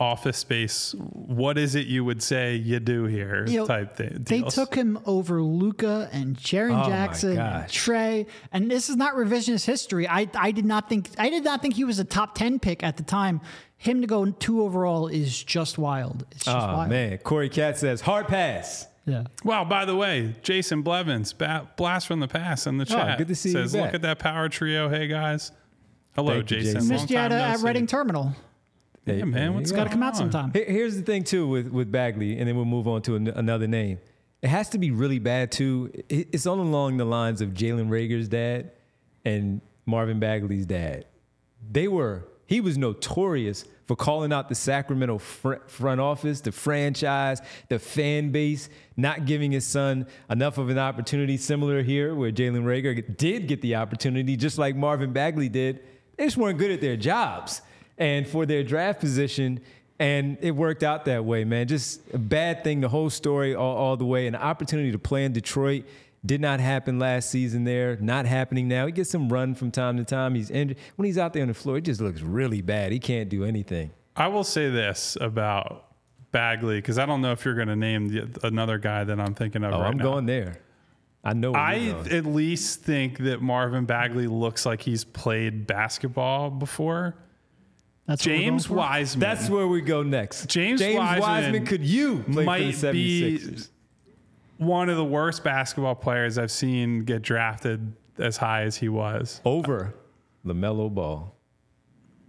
office space. What is it you would say you do here? You know, type thing. They took him over Luka and Jaren Oh Jackson, and. Trae, and this is not revisionist history. I I did not think I did not think he was a top ten pick at the time. Him to go two overall is just wild. It's just Oh, wild. man. Corey Cat says, hard pass. Yeah. Wow, by the way, Jason Blevins, ba- blast from the past in the oh, chat. Oh, good to see you says, back. Look at that power trio. Hey, guys. Hello, Thank you, Jason. Jason. Missed you at, time no at. Reading Terminal. Yeah, man. It's Got to come out sometime. Here- Here's the thing too with with Bagley, and then we'll move on to an, another name. It has to be really bad too. It- It's on along the lines of Jalen Rager's dad and Marvin Bagley's dad. They were he was notorious for calling out the Sacramento fr- front office, the franchise, the fan base, not giving his son enough of an opportunity. Similar here, where Jalen Rager did get the opportunity, just like Marvin Bagley did. They just weren't good at their jobs and for their draft position. And it worked out that way, man. Just a bad thing, the whole story all, all the way. An opportunity to play in Detroit did not happen last season there, not happening now. He gets some run from time to time. He's injured. When he's out there on the floor, it just looks really bad. He can't do anything. I will say this about Bagley because I don't know if you're going to name the, another guy that I'm thinking of Oh, right I'm now. going there. I know. I at least think that Marvin Bagley looks like he's played basketball before. That's James? Wiseman. That's where we go next. James Wiseman Wiseman, could you play might for the be 76ers? one of the worst basketball players I've seen get drafted as high as he was. Over LaMelo Ball.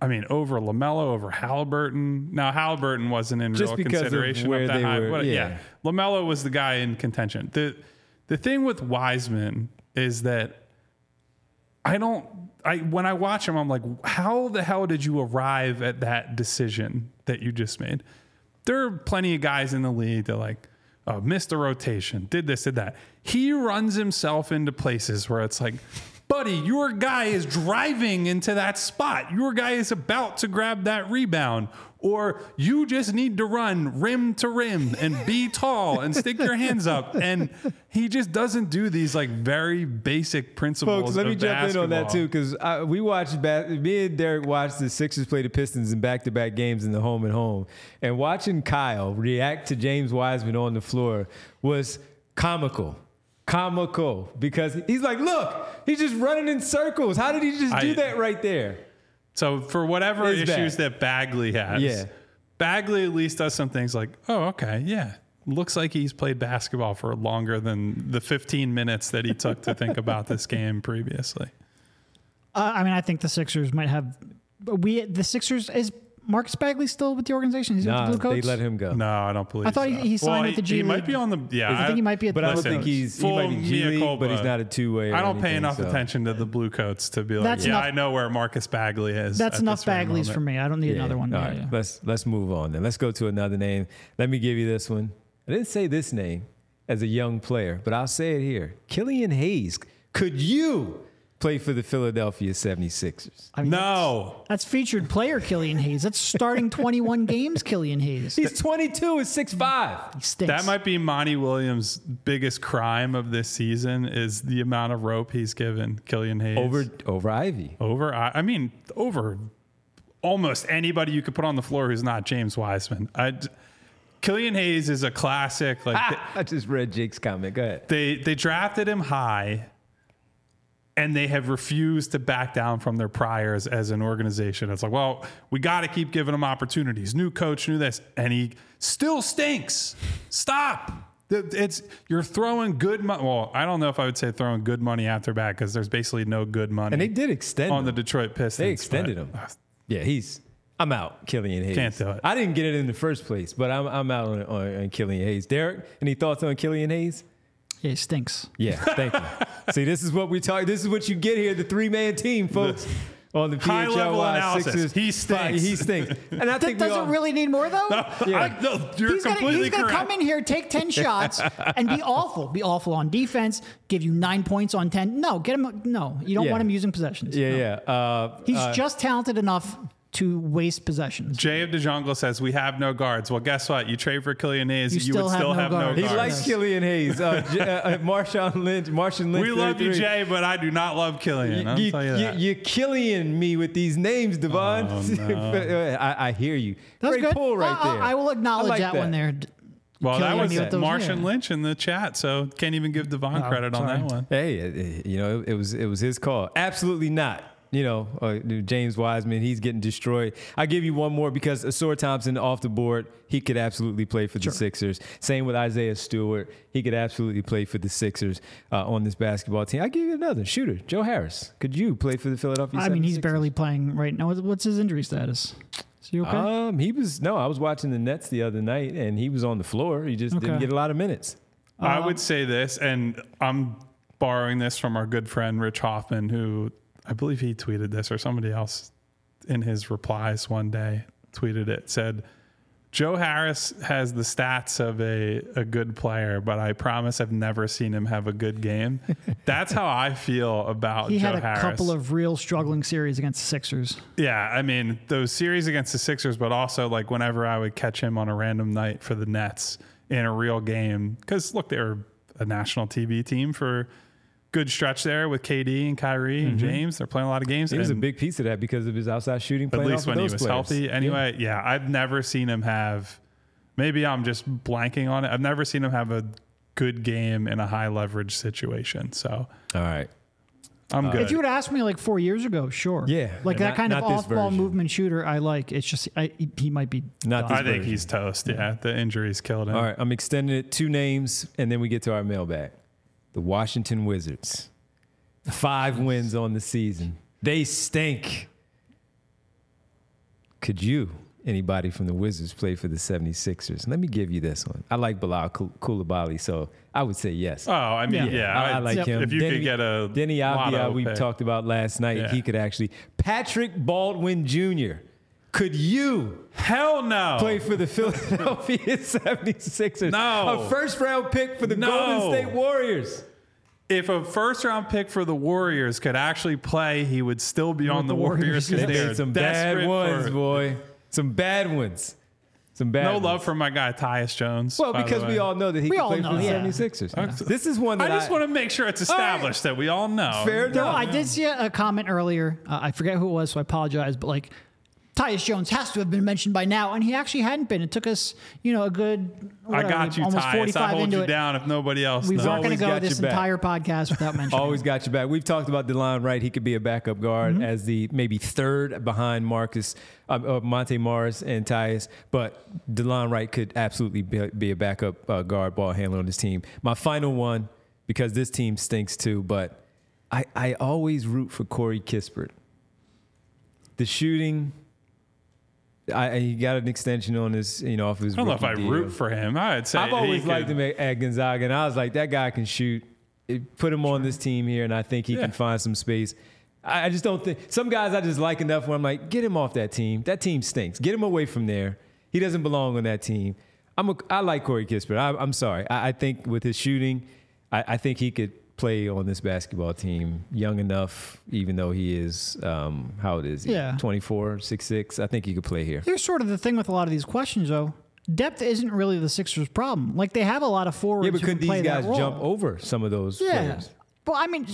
I mean, over Lamelo, over Halliburton. Now Halliburton wasn't in Just real because of consideration where that they high. were- but yeah. Lamelo was the guy in contention. the The thing with Wiseman is that I don't. I when I watch him, I'm like, how the hell did you arrive at that decision that you just made? There are plenty of guys in the league that like uh, missed the rotation, did this, did that. He runs himself into places where it's like, buddy, your guy is driving into that spot. Your guy is about to grab that rebound. Or you just need to run rim to rim and be tall and stick your hands up. And he just doesn't do these like very basic principles. Folks, let me jump in on that too, because we watched, ba- me and Derek watched the Sixers play the Pistons in back-to-back games in the home and home, and watching Kyle react to James Wiseman on the floor was comical. Comical because he's like, look, he's just running in circles. How did he just do I- that right there? So for whatever It's issues bad. that Bagley has, Yeah. Bagley at least does some things like, oh, okay, yeah. Looks like he's played basketball for longer than the 15 minutes that he took to think about this game previously. Uh, I mean, I think the Sixers might have. We the Sixers is Marcus Bagley still with the organization? He's Nah, with the Blue they Coats. let him go. No, I don't believe. I thought he- so. he signed Well, with the G He might League. be on the. Yeah, I think he might be at But the I don't think Coats. he's he Full might be G mea League, but he's not a two-way. or I don't pay enough so. attention to the Blue Coats to be like, That's yeah, enough- I know where Marcus Bagley is. That's enough Bagleys for me. I don't need Yeah. another one. All Yeah, right, yeah. let's let's move on then. Let's go to another name. Let me give you this one. I didn't say this name as a young player, but I'll say it here. Killian Hayes. Could you play for the Philadelphia 76ers? I mean, No, That's featured player Killian Hayes. That's starting 21 games Killian Hayes. He's 22 and 6'5. stinks. That might be Monty Williams' biggest crime of this season is the amount of rope he's given Killian Hayes. Over over Ivey. over I, I mean over almost anybody you could put on the floor who's not James Wiseman. I Killian Hayes is a classic. Like Ah, I just read Jake's comment. Go ahead. they they drafted him high and they have refused to back down from their priors as an organization. It's like, well, we got to keep giving them opportunities. New coach, new this, and he still stinks. Stop. It's you're throwing good money. Well, I don't know if I would say throwing good money after back because there's basically no good money. And they did extend on the. Detroit Pistons. They extended him. Yeah, he's. I'm out, Killian Hayes. Can't do it. I didn't get it in the first place, but I'm I'm out on, on, on Killian Hayes. Derek, any thoughts on Killian Hayes? Yeah, he stinks. Yeah, thank you. See, this is what we talk. This is what you get here. The three man team, folks. on the High level analysis. Sixers. He stinks. He stinks. And I think we Does all, really need more though? Yeah. I, no, you're he's gonna, he's gonna come in here, take ten shots, and be awful. Be awful on defense. Give you nine points on ten. No, get him. No, you don't Yeah. want him using possessions. Yeah, No. yeah. Uh, He's uh, just talented enough to waste possessions. Jay of the Jungle says we have no guards. Well, guess what? You trade for Killian Hayes, You you, still would have still no have no guards. he guards. likes Killian Hayes. Uh, J- uh, uh, Marshawn Lynch. Martian Lynch. we love you, Jay, but I do not love Killian. I'll You, tell you you, that. you're killing me with these names, Devon. Oh, I, I hear you. That's Great good. pull right I, I- there. I will acknowledge like that, one there. well, that was me with those- Martian yeah. Lynch in the chat, so can't even give Devon Oh, credit on that one. Hey, uh, you know, it was it was his call. Absolutely not. You know, uh, James Wiseman, he's getting destroyed. I give you one more because Ausar Thompson off the board, he could absolutely play for the Sixers. Same with Isaiah Stewart, he could absolutely play for the Sixers uh, on this basketball team. I give you another shooter, Joe Harris. Could you play for the Philadelphia? I mean, he's barely playing right now. What's- What's his injury status? Is he okay? Um, he was no. I was watching the Nets the other night, and he was on the floor. He just didn't get a lot of minutes. I would say this, and I'm borrowing this from our good friend Rich Hofmann, who I believe he tweeted this or somebody else in his replies one day tweeted it. Said, Joe Harris has the stats of a, a good player, but I promise I've never seen him have a good game. That's how I feel about Joe. he Joe had a Harris. couple of real struggling series against the Sixers. Yeah, I mean those series against the Sixers, but also like whenever I would catch him on a random night for the Nets in a real game, because look, they were a national TV team for good stretch there with KD and Kyrie and James. They're playing a lot of games. Mm-hmm. He was a big piece of that because of his outside shooting. at least when he was players. healthy. Anyway, yeah. I've never seen him have. Maybe I'm just blanking on it. I've never seen him have a good game in a high leverage situation. So All right. I'm good. If you would ask me like four years ago, sure. Yeah, Like and that not- kind of off-ball movement shooter, I like. It's just I, he might be Not done. this I think version. he's toast. Yeah, the injuries killed him. All right, I'm extending it two names, and then we get to our mailbag. The Washington Wizards, five wins on the season. They stink. Could you, anybody from the Wizards, play for the 76ers? Let me give you this one. I like Bilal Koulibaly, so I would say yes. Oh, I mean, Yeah. yeah, I, I like Yep. him. If you could get a Denny lotto we pick. talked about last night. Yeah. He could actually. Patrick Baldwin Jr. Could you Hell no. play for the Philadelphia 76ers. No. A first round pick for the No. Golden State Warriors. if a first round pick for the Warriors could actually play, he would still be on the, the Warriors Warriors, because yeah. they are Made some bad ones, for- boy. Some bad ones. Some bad No ones. love for my guy Tyus Jones. Well, because we all know that he We can all play know, for the yeah. 76ers. This is one that I that just want to make sure it's right. established that we all know. Fair No, enough. I did see a, a comment earlier. Uh, I forget who it was, so I apologize. But like, Tyus Jones has to have been mentioned by now, and he actually hadn't been. It took us, you know, a good. I whatever, got you, almost Tyus. forty-five I hold into you it. down if nobody else We knows. weren't going to Always go got this your back. entire podcast without mentioning. Always got you back. We've talked about Delon Wright. He could be a backup guard Mm-hmm. as the maybe third behind Marcus, uh, uh, Monte Morris and Tyus. But Delon Wright could absolutely be, be a backup uh, guard ball handler on this team. My final one, because this team stinks too, but I, I always root for Corey Kispert. The shooting, I, he got an extension on his, you know, off his. I don't know if I deal. root for him. I'd say I've always liked could- him at, Gonzaga, and I was like, that guy can shoot. It- put him on this team here, and I think he Yeah. can find some space. I, I just don't think some guys I just like enough where I'm like, get him off that team. That team stinks. Get him away from there. He doesn't belong on that team. I'm a, I like Corey Kispert. I, I'm sorry. I, I think with his shooting, I, I think he could play on this basketball team young enough, even though he is, um, how it is. Yeah. 24, 6'6". I think he could play here. Here's sort of the thing with a lot of these questions, though. Depth isn't really the Sixers' problem. Like they have a lot of forwards. Yeah, but could these guys jump over some of those Yeah. players? Well, I mean,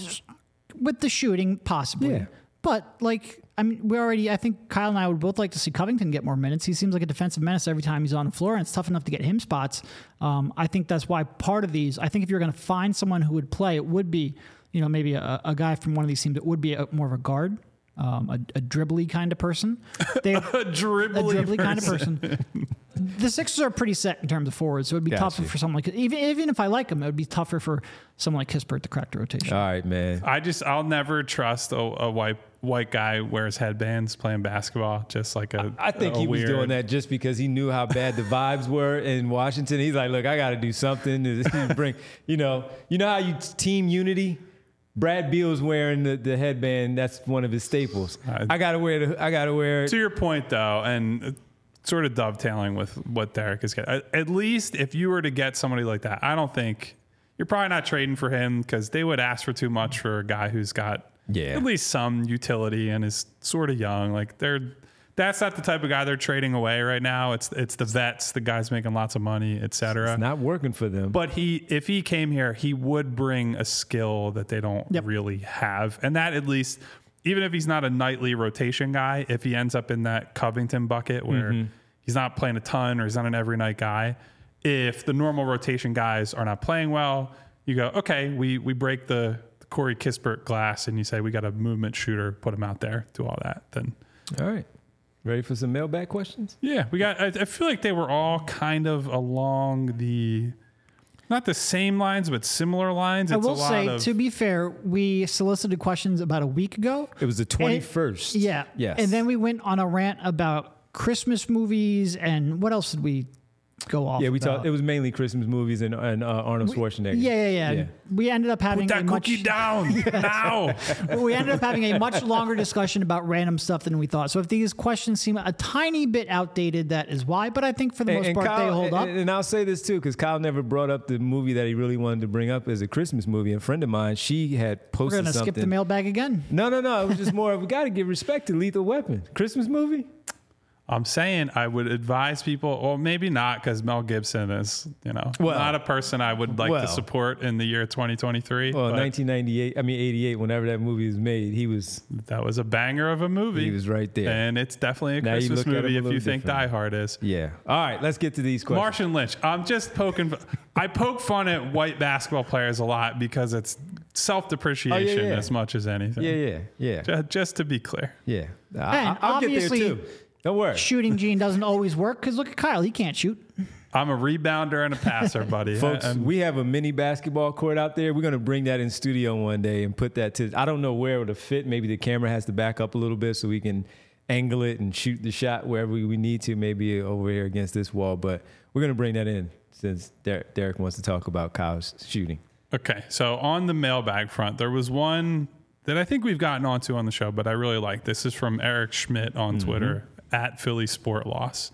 with the shooting, possibly. Yeah. But like, I mean, we already. I think Kyle and I would both like to see Covington get more minutes. He seems like a defensive menace every time he's on the floor, and it's tough enough to get him spots. Um, I think that's why part of these. I think if you're going to find someone who would play, it would be, you know, maybe a, a guy from one of these teams that would be a, more of a guard. Um, a, a dribbly kind of person. They, a a dribbly, dribbly kind of person. person. the Sixers are pretty set in terms of forwards, so it'd be Gotcha. tougher for someone like even even if I like him, it would be tougher for someone like Kispert to crack the rotation. All right, man. I just I'll never trust a, a white white guy wears headbands playing basketball. Just like a I think a he was doing that just because he knew how bad the vibes were in Washington. He's like, look, I got to do something to bring, you know, you know how you team unity Brad Beal's wearing the, the headband. That's one of his staples. Uh, I gotta wear the. I gotta wear. it. To your point, though, and sort of dovetailing with what Derek is getting, at least if you were to get somebody like that, I don't think you're probably not trading for him because they would ask for too much for a guy who's got Yeah. at least some utility and is sort of young. Like they're that's not the type of guy they're trading away right now. It's it's the vets, the guys making lots of money, et cetera. It's not working for them. But he, if he came here, he would bring a skill that they don't Yep. really have, and that at least, even if he's not a nightly rotation guy, if he ends up in that Covington bucket where Mm-hmm. he's not playing a ton or he's not an every night guy, if the normal rotation guys are not playing well, you go, okay, we we break the, the Corey Kispert glass, and you say we got a movement shooter, put him out there, do all that, then. All right. Ready for some mailbag questions? Yeah, we got. I, I feel like they were all kind of along the, not the same lines, but similar lines. I will a lot say, of, to be fair, we solicited questions about a week ago. It was the twenty first. Yeah. Yes. And then we went on a rant about Christmas movies and what else did we go off? Yeah, we about? talked. It was mainly Christmas movies and, and uh, Arnold Schwarzenegger. Yeah, yeah, yeah, We ended up having put a that much, cookie down now. we ended up having a much longer discussion about random stuff than we thought. So if these questions seem a tiny bit outdated, that is why. But I think for the most part they hold up. and I'll say this too, because Kyle never brought up the movie that he really wanted to bring up as a Christmas movie. A friend of mine, she had posted. We're posted gonna something. skip the mailbag again. No, no, no. It was just more of we got to give respect to Lethal Weapon. Christmas movie. I'm saying I would advise people, or maybe not, because Mel Gibson is, you know, Well- not a person I would like well. to support in the year 2023. Well, but 1998. I mean, 88. Whenever that movie was made, he was that was a banger of a movie. he was right there. and it's definitely a Now Christmas look at him movie a if you little think Die. Hard is. yeah. All right, let's get to these questions. Martian Lynch. I'm just poking. I poke fun at white basketball players a lot because it's self depreciation Oh, yeah, yeah. as much as anything. Yeah, yeah, yeah, Ju- Just to be clear. yeah. I, And I, will get there obviously- too. Don't worry. Shooting gene doesn't always work because look at Kyle. He can't shoot. I'm a rebounder and a passer, buddy. Folks, I- we have a mini basketball court out there. We're going to bring that in studio one day and put that to. I don't know where it'll fit. Maybe the camera has to back up a little bit so we can angle it and shoot the shot wherever we need to. Maybe over here against this wall, but we're going to bring that in since Derek, Derek wants to talk about Kyle's shooting. Okay, so on the mailbag front, there was one that I think we've gotten onto on the show, but I really like. This is from Eric Schmidt on mm-hmm. Twitter at Philly Sport Loss,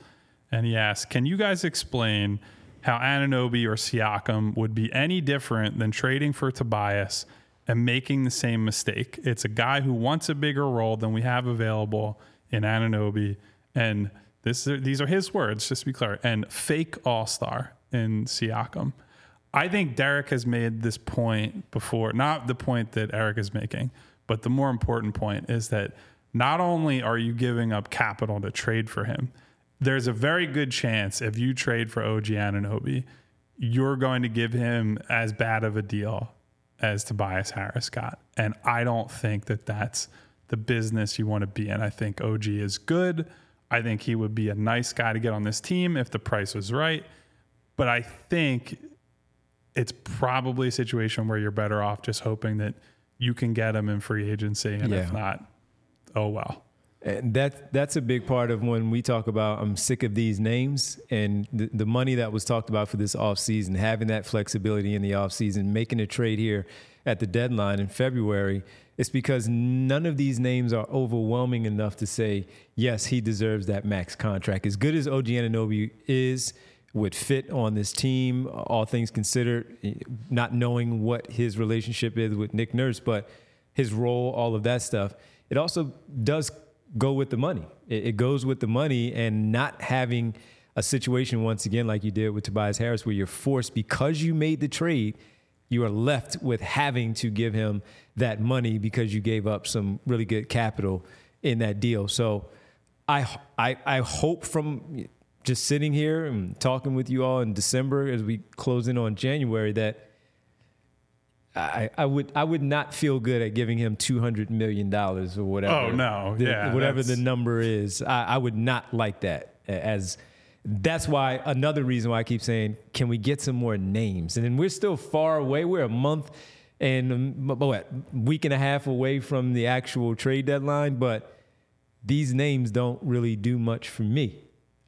and he asks, "Can you guys explain how Anunoby or Siakam would be any different than trading for Tobias and making the same mistake? It's a guy who wants a bigger role than we have available in Anunoby, and this these are his words, just to be clear, and fake All Star in Siakam." I think Derek has made this point before, not the point that Eric is making, but the more important point is that not only are you giving up capital to trade for him, there's a very good chance if you trade for OG Anunoby, you're going to give him as bad of a deal as Tobias Harris got. And I don't think that that's the business you want to be in. I think OG is good. I think he would be a nice guy to get on this team if the price was right. But I think it's probably a situation where you're better off just hoping that you can get him in free agency. And if not, oh wow. And that that's a big part of when we talk about I'm sick of these names and the, the money that was talked about for this offseason, having that flexibility in the offseason, making a trade here at the deadline in February. It's because none of these names are overwhelming enough to say, yes, he deserves that max contract. As good as OG Anunoby is, would fit on this team, all things considered, not knowing what his relationship is with Nick Nurse, but his role, all of that stuff. It also does go with the money. It, it goes with the money and not having a situation once again like you did with Tobias Harris where you're forced because you made the trade, you are left with having to give him that money because you gave up some really good capital in that deal. So I I I hope from just sitting here and talking with you all in December as we close in on January that I, I would I would not feel good at giving him two hundred million dollars or whatever. Oh, no. the- Yeah, whatever the number is. I, I would not like that. As that's why another reason why I keep saying, can we get some more names? And then we're still far away. We're a month and um, what week and a half away from the actual trade deadline, but these names don't really do much for me.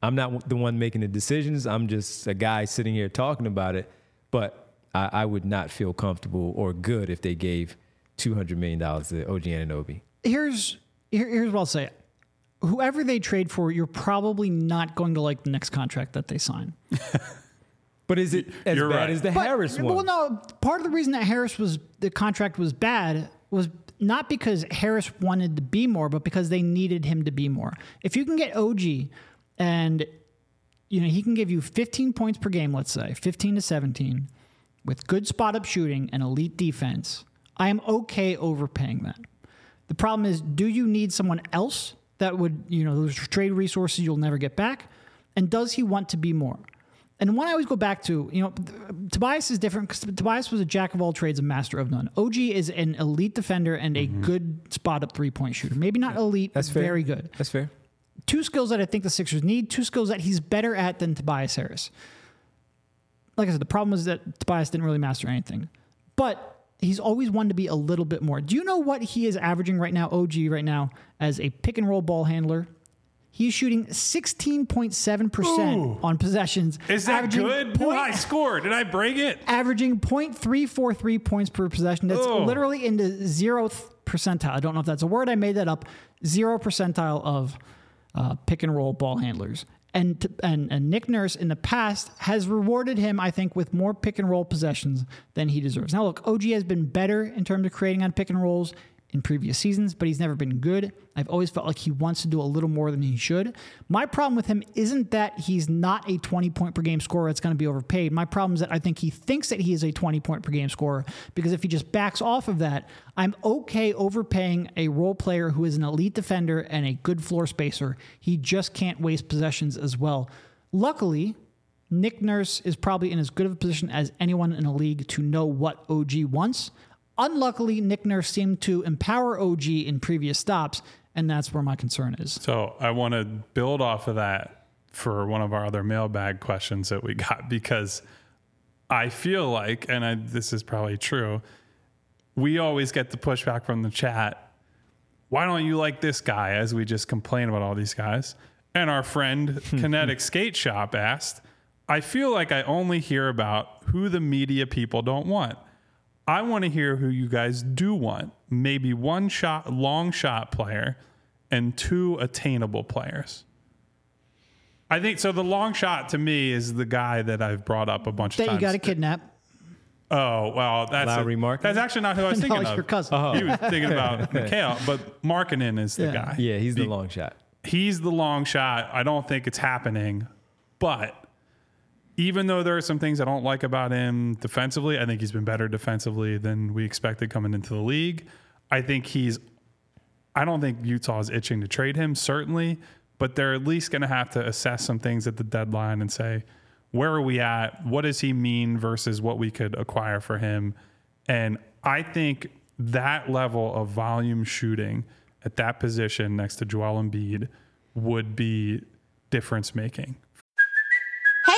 I'm not the one making the decisions. I'm just a guy sitting here talking about it. But I, I would not feel comfortable or good if they gave two hundred million dollars to OG Anunoby. Here's here, here's what I'll say. Whoever they trade for, you're probably not going to like the next contract that they sign. But is it as You're bad right. as the But- Harris one? Well, no. Part of the reason that Harris was the contract was bad was not because Harris wanted to be more, but because they needed him to be more. If you can get OG, and you know he can give you 15 points per game, let's say 15 to 17, with good spot up shooting and elite defense, I am okay overpaying that. The problem is, do you need someone else that would, you know, those trade resources you'll never get back? And does he want to be more? And one I always go back to, you know, Tobias is different because Tobias was a jack of all trades, a master of none. OG is an elite defender and a mm-hmm. good spot up three point shooter. Maybe not elite, That's but fair. very good. That's fair. Two skills that I think the Sixers need, two skills that he's better at than Tobias Harris. Like I said, the problem is that Tobias didn't really master anything. But he's always wanted to be a little bit more. Do you know what he is averaging right now, OG right now, as a pick and roll ball handler? He's shooting 16.7% on possessions. Is that good? point- High score. Did I break it? averaging 0.343 points per possession. That's Oh. literally in the zeroth percentile. I don't know if that's a word. I made that up. Zero percentile of uh, pick and roll ball handlers. And, and and Nick Nurse in the past has rewarded him, I think, with more pick and roll possessions than he deserves. Now, look, OG has been better in terms of creating on pick and rolls in previous seasons, but he's never been good. I've always felt like he wants to do a little more than he should. My problem with him isn't that he's not a 20 point per game scorer that's going to be overpaid. My problem is that I think he thinks that he is a 20 point per game scorer because if he just backs off of that, I'm okay overpaying a role player who is an elite defender and a good floor spacer. He just can't waste possessions as well. Luckily, Nick Nurse is probably in as good of a position as anyone in the league to know what OG wants. Unluckily, Nick Nurse seemed to empower OG in previous stops, and that's where my concern is. So I want to build off of that for one of our other mailbag questions that we got because I feel like, and I, this is probably true, we always get the pushback from the chat. Why don't you like this guy? As we just complain about all these guys. And our friend Kinetic Skate Shop asked, I feel like I only hear about who the media people don't want. I want to hear who you guys do want. Maybe one shot, long shot player, and two attainable players. I think so. The long shot to me is the guy that I've brought up a bunch That of you got to kidnap. Oh well, that's Lauri a, Markkanen? That's actually not who I was thinking it's of. your cousin. Oh. He was thinking about Mikal, but Markkanen is the Yeah. guy. Yeah, he's the Be- long shot. he's the long shot. I don't think it's happening, but even though there are some things I don't like about him defensively, I think he's been better defensively than we expected coming into the league. I think he's. I don't think Utah is itching to trade him, certainly, but they're at least going to have to assess some things at the deadline and say, where are we at? What does he mean versus what we could acquire for him? And I think that level of volume shooting at that position next to Joel Embiid would be difference making.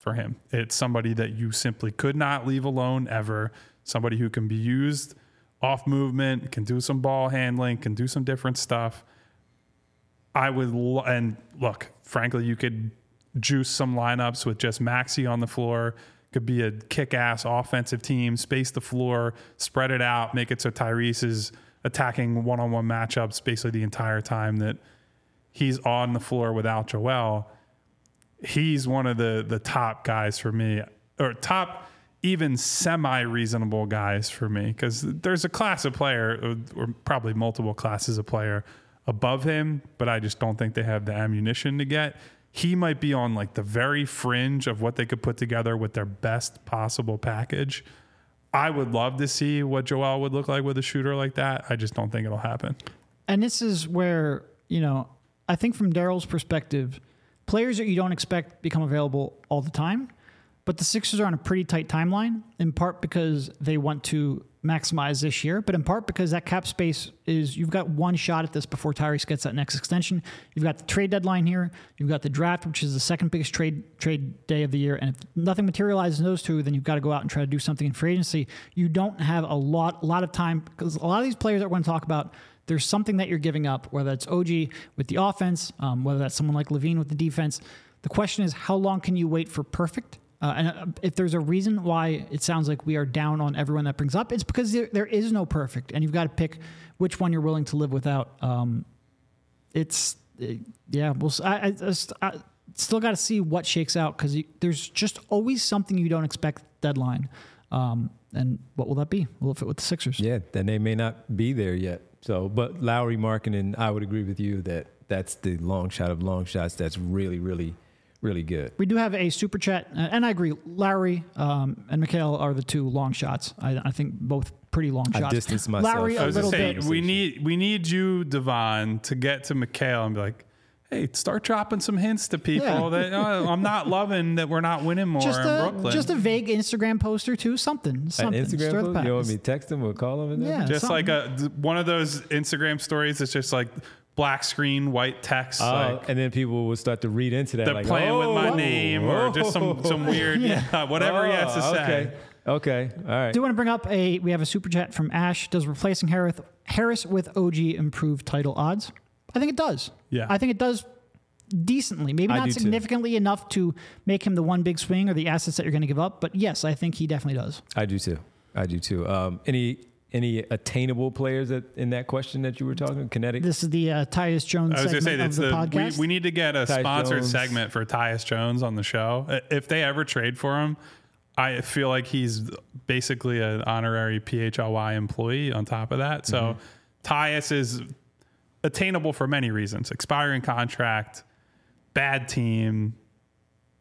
For him. It's somebody that you simply could not leave alone ever. Somebody who can be used off movement, can do some ball handling, can do some different stuff. I would, lo- and look, frankly, you could juice some lineups with just Maxey on the floor. Could be a kick ass offensive team, space the floor, spread it out, make it so Tyrese is attacking one on one matchups basically the entire time that he's on the floor without Joel he's one of the the top guys for me or top even semi reasonable guys for me because there's a class of player or probably multiple classes of player above him, but I just don't think they have the ammunition to get. He might be on like the very fringe of what they could put together with their best possible package. I would love to see what Joel would look like with a shooter like that. I just don't think it'll happen. And this is where, you know, I think from Daryl's perspective, players that you don't expect become available all the time. But the Sixers are on a pretty tight timeline, in part because they want to maximize this year, but in part because that cap space is you've got one shot at this before Tyrese gets that next extension. You've got the trade deadline here. You've got the draft, which is the second biggest trade trade day of the year. And if nothing materializes in those two, then you've got to go out and try to do something in free agency. You don't have a lot lot of time because a lot of these players that we're going to talk about there's something that you're giving up, whether it's OG with the offense, um, whether that's someone like LaVine with the defense. The question is, how long can you wait for perfect? Uh, and uh, if there's a reason why it sounds like we are down on everyone that brings up, it's because there, there is no perfect, and you've got to pick which one you're willing to live without. Um, it's uh, yeah, we'll. I, I, I still got to see what shakes out because there's just always something you don't expect deadline. Um, and what will that be? Will it fit with the Sixers? Yeah, then they may not be there yet. So, but Lauri Markkanen, I would agree with you that that's the long shot of long shots. That's really, really really good. We do have a super chat, uh, and I agree. Lauri um, and Mikal are the two long shots. I, I think both pretty long shots. I distance myself. Lauri a little say, bit. We need we need you, Devon, to get to Mikal and be like, hey, start dropping some hints to people yeah. that oh, I'm not loving that we're not winning more just in a, Brooklyn. Just a vague Instagram post or two, something. something. An Instagram post? You want me to text them or call them? yeah, just something. like a one of those Instagram stories. It's just like black screen, white text. Uh, like, and then people will start to read into that. They're like, playing oh, with my name or just some, some weird, yeah. yeah whatever oh, he has to oh, say. Okay. Okay. All right. Do you want to bring up a? We have a super chat from Ash. Does replacing Harris Harris with OG improve title odds? I think it does. Yeah. I think it does decently. Maybe not significantly too. enough to make him the one big swing or the assets that you're going to give up. But yes, I think he definitely does. I do too. I do too. Um, any any attainable players that, in that question that you were talking? Kinetic. This is the uh, Tyus Jones. I was going to say that's the, the podcast. We, we, need to get a Tyus sponsored Jones. segment for Tyus Jones on the show. If they ever trade for him, I feel like he's basically an honorary PHLY employee on top of that. So mm-hmm. Tyus is attainable for many reasons: expiring contract, bad team.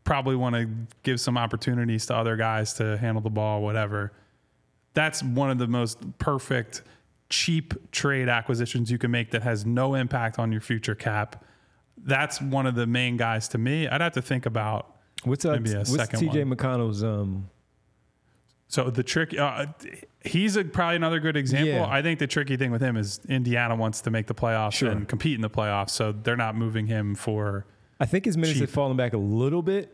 Probably want to give some opportunities to other guys to handle the ball, whatever that's one of the most perfect cheap trade acquisitions you can make that has no impact on your future cap. That's one of the main guys to me. I'd have to think about what's uh, maybe a what's second TJ one. McConnell's um so the trick, uh, he's a, probably another good example. Yeah. I think the tricky thing with him is Indiana wants to make the playoffs sure. and compete in the playoffs, so they're not moving him for. I think his minutes cheap. have fallen back a little bit,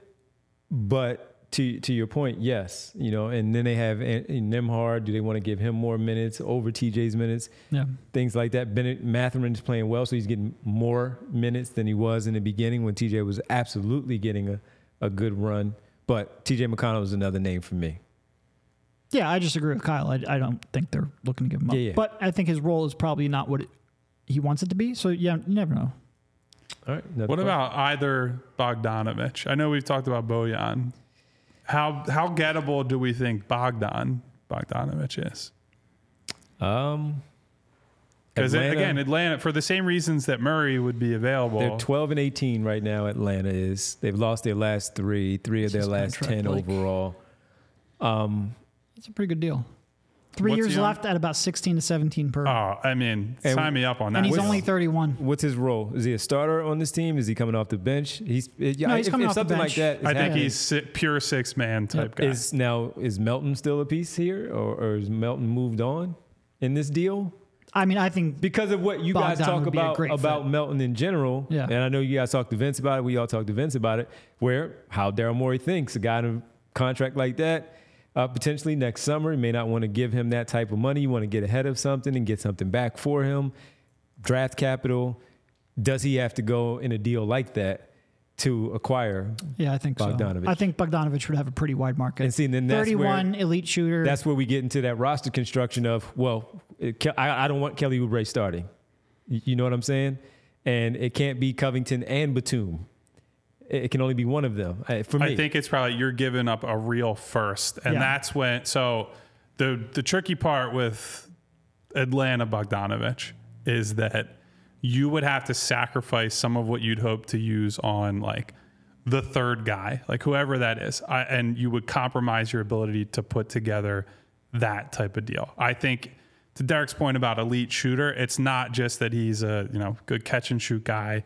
but to to your point, yes, you know, and then they have Nembhard. Do they want to give him more minutes over TJ's minutes? Yeah, things like that. Bennett Mathurin is playing well, so he's getting more minutes than he was in the beginning when TJ was absolutely getting a, a good run. But TJ McConnell is another name for me. Yeah, I just agree with Kyle. I, I don't think they're looking to give him up. Yeah, yeah. But I think his role is probably not what it, he wants it to be. So yeah, you never know. All right. What about either Bogdanovich? I know we've talked about Bojan. How how gettable do we think Bogdan Bogdanovich is? Um, because again, Atlanta for the same reasons that Murray would be available. They're twelve and eighteen right now. Atlanta is. They've lost their last three, three of their last ten like, overall. Um, it's a pretty good deal. Three What's years left at about 16 to 17 per. Oh, I mean, and sign me up on that. And he's only 31. What's his role? Is he a starter on this team? Is he coming off the bench? He's, yeah, no, he's if, coming if off something the bench. like that. I think he's pure six man type yep. guy. Is now is Melton still a piece here, or, or is Melton moved on in this deal? I mean, I think because of what you Bogdan guys talk about about fit. Melton in general, yeah. and I know you guys talked to Vince about it. We all talked to Vince about it. Where how Daryl Morey thinks a guy in a contract like that uh, potentially next summer. You may not want to give him that type of money. You want to get ahead of something and get something back for him. Draft capital. Does he have to go in a deal like that to acquire? Yeah, I think Bogdanovich? so. I think Bogdanovich would have a pretty wide market. And see, then that's 31 where, elite shooter. That's where we get into that roster construction of well, it, I, I, don't want Kelly Oubre starting. You know what I'm saying? And it can't be Covington and Batum it can only be one of them. Uh, For me, I think it's probably you're giving up a real first, and Yeah. that's when. So the the tricky part with Atlanta Bogdanovich is that you would have to sacrifice some of what you'd hope to use on like the third guy, like whoever that is, I, and you would compromise your ability to put together that type of deal. I think to Derek's point about elite shooter, it's not just that he's a you know good catch and shoot guy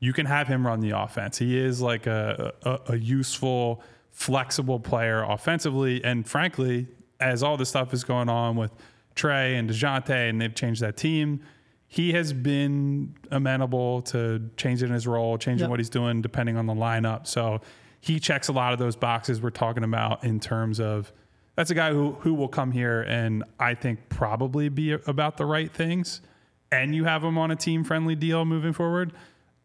you can have him run the offense. He is like a, a, a useful, flexible player offensively. And frankly, as all this stuff is going on with Trae and Dejounte, and they've changed that team, he has been amenable to changing his role, changing Yep. what he's doing depending on the lineup. So he checks a lot of those boxes we're talking about in terms of that's a guy who who will come here and I think probably be about the right things. And you have him on a team friendly deal moving forward.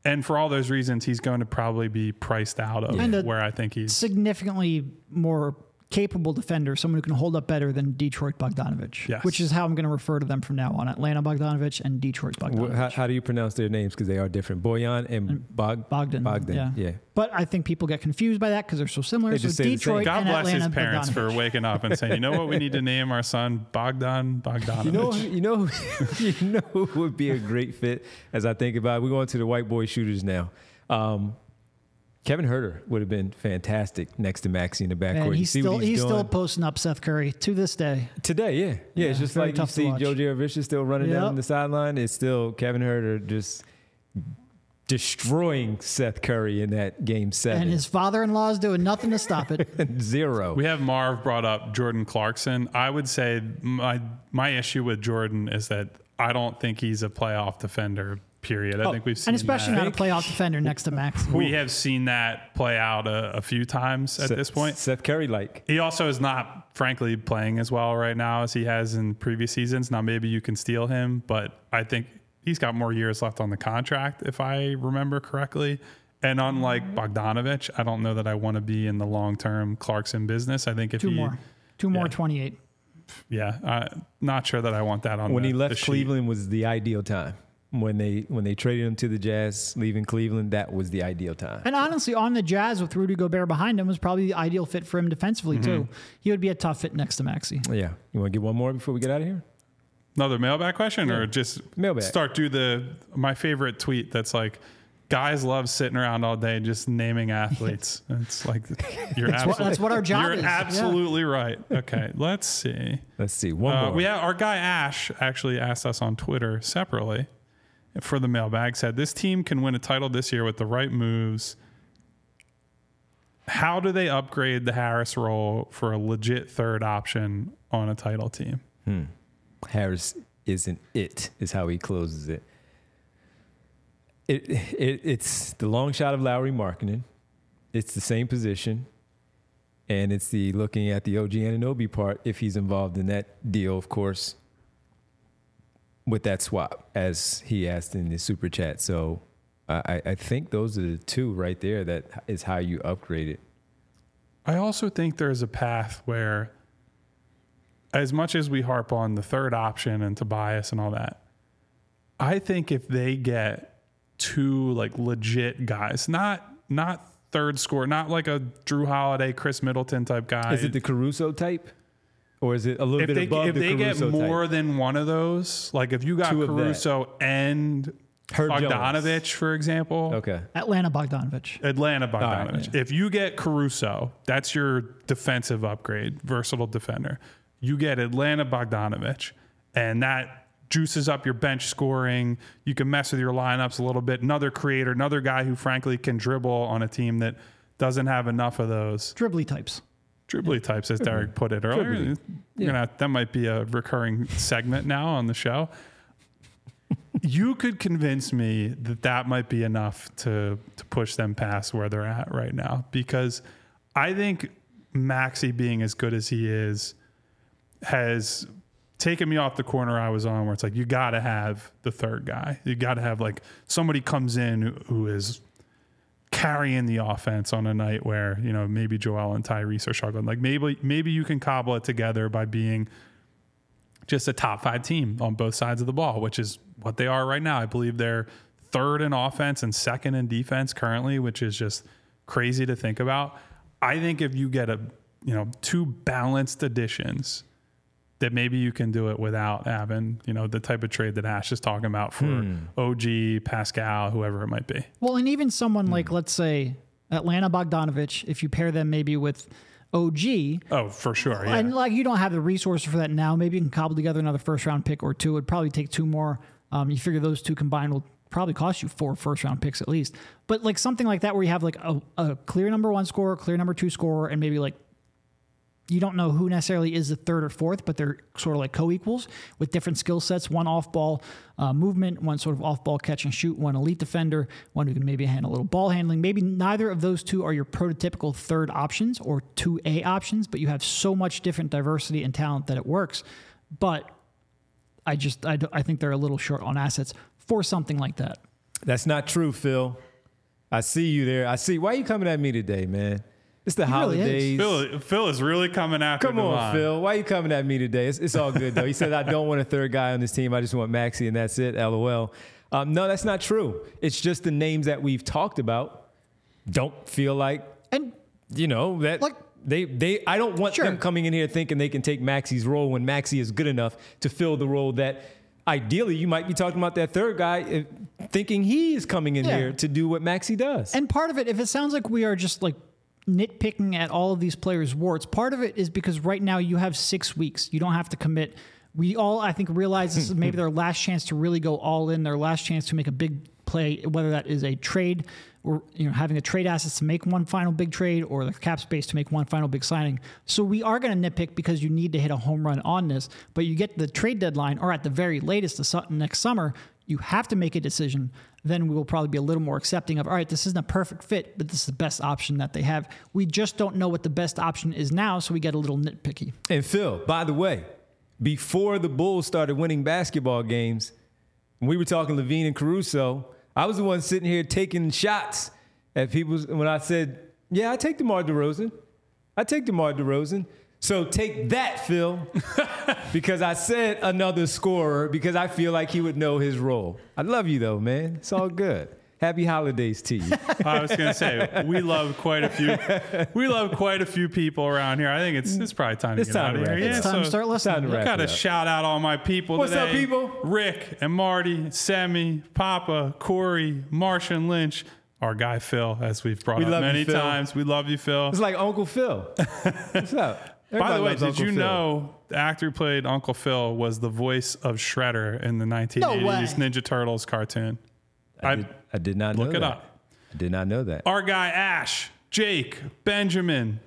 And for all those reasons, he's going to probably be priced out of And a- where I think he's. significantly more capable defender, someone who can hold up better than Detroit Bogdanovich, Yes. which is how I'm going to refer to them from now on: Atlanta Bogdanovich and Detroit Bogdanovich. How, how do you pronounce their names? Because they are different. Boyan and Bog Bogdan, Bogdan. yeah. yeah. But I think people get confused by that because they're so similar. They so just say. Detroit God and bless Atlanta his parents for waking up and saying, you know what, we need to name our son Bogdan Bogdanovich. You know, you know, you know who would be a great fit as I think about it. We're going to the white boy shooters now. Um, Kevin Huerter would have been fantastic next to Maxey in the backcourt. And he's see what still he's, still posting up Seth Curry to this day. today. Yeah, yeah. it's just like you tough to see watch. Joe Jaravich still running Yep. down the sideline. It's still Kevin Huerter just destroying Seth Curry in that game seven. And his father-in-law is doing nothing to stop it. zero. We have Marv brought up Jordan Clarkson. I would say my my issue with Jordan is that I don't think he's a playoff defender. Period. I think we've seen and especially that. not a playoff defender next to Max. we have seen that play out a, a few times at Seth- this point. Seth Curry like. He also is not, frankly, playing as well right now as he has in previous seasons. Now, maybe you can steal him, but I think he's got more years left on the contract, if I remember correctly. And unlike Bogdanovich, I don't know that I want to be in the long term Clarkson business. I think if Two he, more, two more 28. yeah, uh, not sure that I want that on. when the, he left sheet. Cleveland was the ideal time. When they when they traded him to the Jazz, leaving Cleveland, that was the ideal time. And honestly, on the Jazz with Rudy Gobert behind him was probably the ideal fit for him defensively too. He would be a tough fit next to Maxey. Yeah, you want to get one more before we get out of here? Another mailbag question, or just Mailbag. start do the my favorite tweet that's like. Guys love sitting around all day just naming athletes. it's like you're That's what, absolutely, that's what our job You're is. Yeah. absolutely right. Okay, let's see. Let's see one Uh, more. we have our guy Ash actually asked us on Twitter separately for the mailbag. Said this team can win a title this year with the right moves. How do they upgrade the Harris role for a legit third option on a title team? Hmm. Harris isn't it, is how he closes it. It, it. It's the long shot of Lauri Markkanen. It's the same position. And it's the looking at the OG Anunoby part, if he's involved in that deal, of course, with that swap, as he asked in the super chat. So I, I think those are the two right there that is how you upgrade it. I also think there's a path where, as much as we harp on the third option and Tobias and all that, I think if they get two like legit guys, not not third score, not like a Jrue Holiday, Khris Middleton type guy. Is it the Caruso type? Or is it a little if bit they, above if the they get more type? than one of those, like if you got Two of that. Caruso and Herb Jones. Bogdanovich, for example, Okay. Atlanta Bogdanovich. Atlanta Bogdanovich. right, If you get Caruso, that's your defensive upgrade, versatile defender. You get Atlanta Bogdanovich, and that juices up your bench scoring. You can mess with your lineups a little bit. Another creator, another guy who frankly can dribble on a team that doesn't have enough of those Dribbly types. Dribbly types, as Derek put it earlier. You're gonna, that might be a recurring segment now on the show. you could convince me that that might be enough to to push them past where they're at right now because I think Maxey being as good as he is has taken me off the corner I was on where it's like you got to have the third guy. You got to have like somebody comes in who, who is carrying the offense on a night where you know maybe Joel and Tyrese are struggling. Like maybe maybe you can cobble it together by being just a top five team on both sides of the ball, which is what they are right now. I believe they're third in offense and second in defense currently, which is just crazy to think about. I think if you get a you know two balanced additions, that maybe you can do it without having you know the type of trade that Ash is talking about for Hmm. OG, Pascal, whoever it might be. Well, and even someone like, let's say, Atlanta Bogdanovich, if you pair them maybe with OG, Oh, for sure. Yeah. and like you don't have the resources for that now, maybe you can cobble together another first round pick or two. It'd probably take two more. Um, you figure those two combined will probably cost you four first round picks at least. But like something like that where you have like a, a clear number one scorer, clear number two scorer, and maybe like you don't know who necessarily is the third or fourth, but they're sort of like co-equals with different skill sets. One off-ball uh, movement, one sort of off-ball catch and shoot, one elite defender, one who can maybe handle a little ball handling. Maybe neither of those two are your prototypical third options or two A options, but you have so much different diversity and talent that it works. But I just I, I think they're a little short on assets for something like that. That's not true, Phil. I see you there. I see. Why are you coming at me today, man? It's the He really is. holidays. Phil, Phil is really coming after Come on, Devon. Phil. Why are you coming at me today? It's, it's all good, though. He said, I don't want a third guy on this team. I just want Maxey, and that's it. LOL. Um, no, that's not true. It's just the names that we've talked about don't feel like, And you know, that. Like- they, they, I don't want Sure. them coming in here thinking they can take Maxey's role when Maxey is good enough to fill the role that ideally you might be talking about that third guy uh, thinking he is coming in Yeah. here to do what Maxey does. And part of it, if it sounds like we are just like nitpicking at all of these players' warts, part of it is because right now you have six weeks. You don't have to commit. We all, I think, realize this is maybe their last chance to really go all in, their last chance to make a big play, whether that is a trade or you know having a trade assets to make one final big trade or the cap space to make one final big signing. So we are going to nitpick because you need to hit a home run on this, but you get the trade deadline or at the very latest the next summer, you have to make a decision. Then we will probably be a little more accepting of all right, this isn't a perfect fit, but this is the best option that they have. We just don't know what the best option is now, so we get a little nitpicky. And Phil, by the way, before the Bulls started winning basketball games, we were talking LaVine and Caruso, I was the one sitting here taking shots at people when I said, "Yeah, I take DeMar DeRozan. I take DeMar DeRozan." So take that, Phil, because I said another scorer because I feel like he would know his role. I love you though, man. It's all good. Happy holidays to you. I was going to say we love quite a few. We love quite a few people around here. I think it's it's probably time It's to get time out of here. it up. It's time to start listening. Time to wrap Got to shout out all my people What's up, people? Rick and Marty, Sammy, Papa, Corey, Martian Lynch, our guy Phil, as we've brought We up you, many Phil. times. We love you, Phil. It's like Uncle Phil. What's up? By the way, did Uncle you Phil. know the actor who played Uncle Phil was the voice of Shredder in the 1980s way. Ninja Turtles cartoon? I did, I did not know Look it that. up. I did not know that. Our guy Ash, Jake, Benjamin.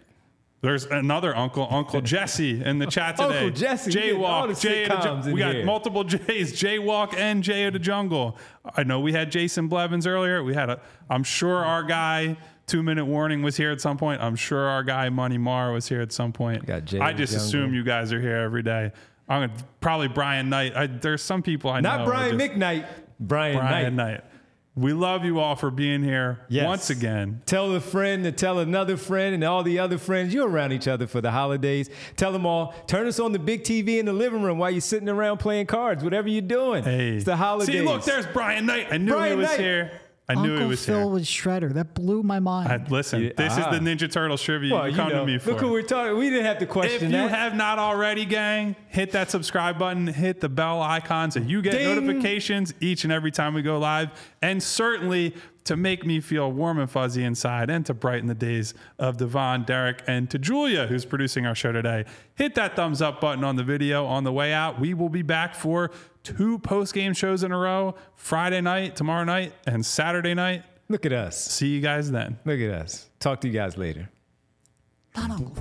There's another uncle, Uncle Jesse, in the chat today. Uncle Jesse, we get Jaywalk, Jay of the Ju- We got here. multiple J's, Jaywalk and Jay of the Jungle. I know we had Jason Blevins earlier. We had a. I'm sure our guy. Two minute warning was here at some point. I'm sure our guy Money Mar was here at some point. Got Jay I just Jungle. assume you guys are here every day. I'm gonna probably Brian Knight. I, there's some people I know. Not Brian just- McKnight. Brian, Knight. Brian Knight. Knight. We love you all for being here Yes. once again. Tell a friend to tell another friend and all the other friends. You're around each other for the holidays. Tell them all, turn us on the big TV in the living room while you're sitting around playing cards, whatever you're doing. Hey, It's the holidays. See, look, there's Brian Knight. I knew Brian he was Knight. here. I knew Uncle he was Phil here. was Shredder. That blew my mind. I- listen, Yeah, this ah. is the Ninja Turtle trivia Well, you come know, to me for. Look who we're talking. We didn't have to question that. if question you that. have not already, gang, hit that subscribe button, hit the bell icon so you get Ding. notifications each and every time we go live. And certainly to make me feel warm and fuzzy inside and to brighten the days of Devon, Derek, and to Julia, who's producing our show today, hit that thumbs up button on the video on the way out. We will be back for two post game shows in a row Friday night, tomorrow night, and Saturday night. Look at us. See you guys then. Look at us. Talk to you guys later. Not Uncle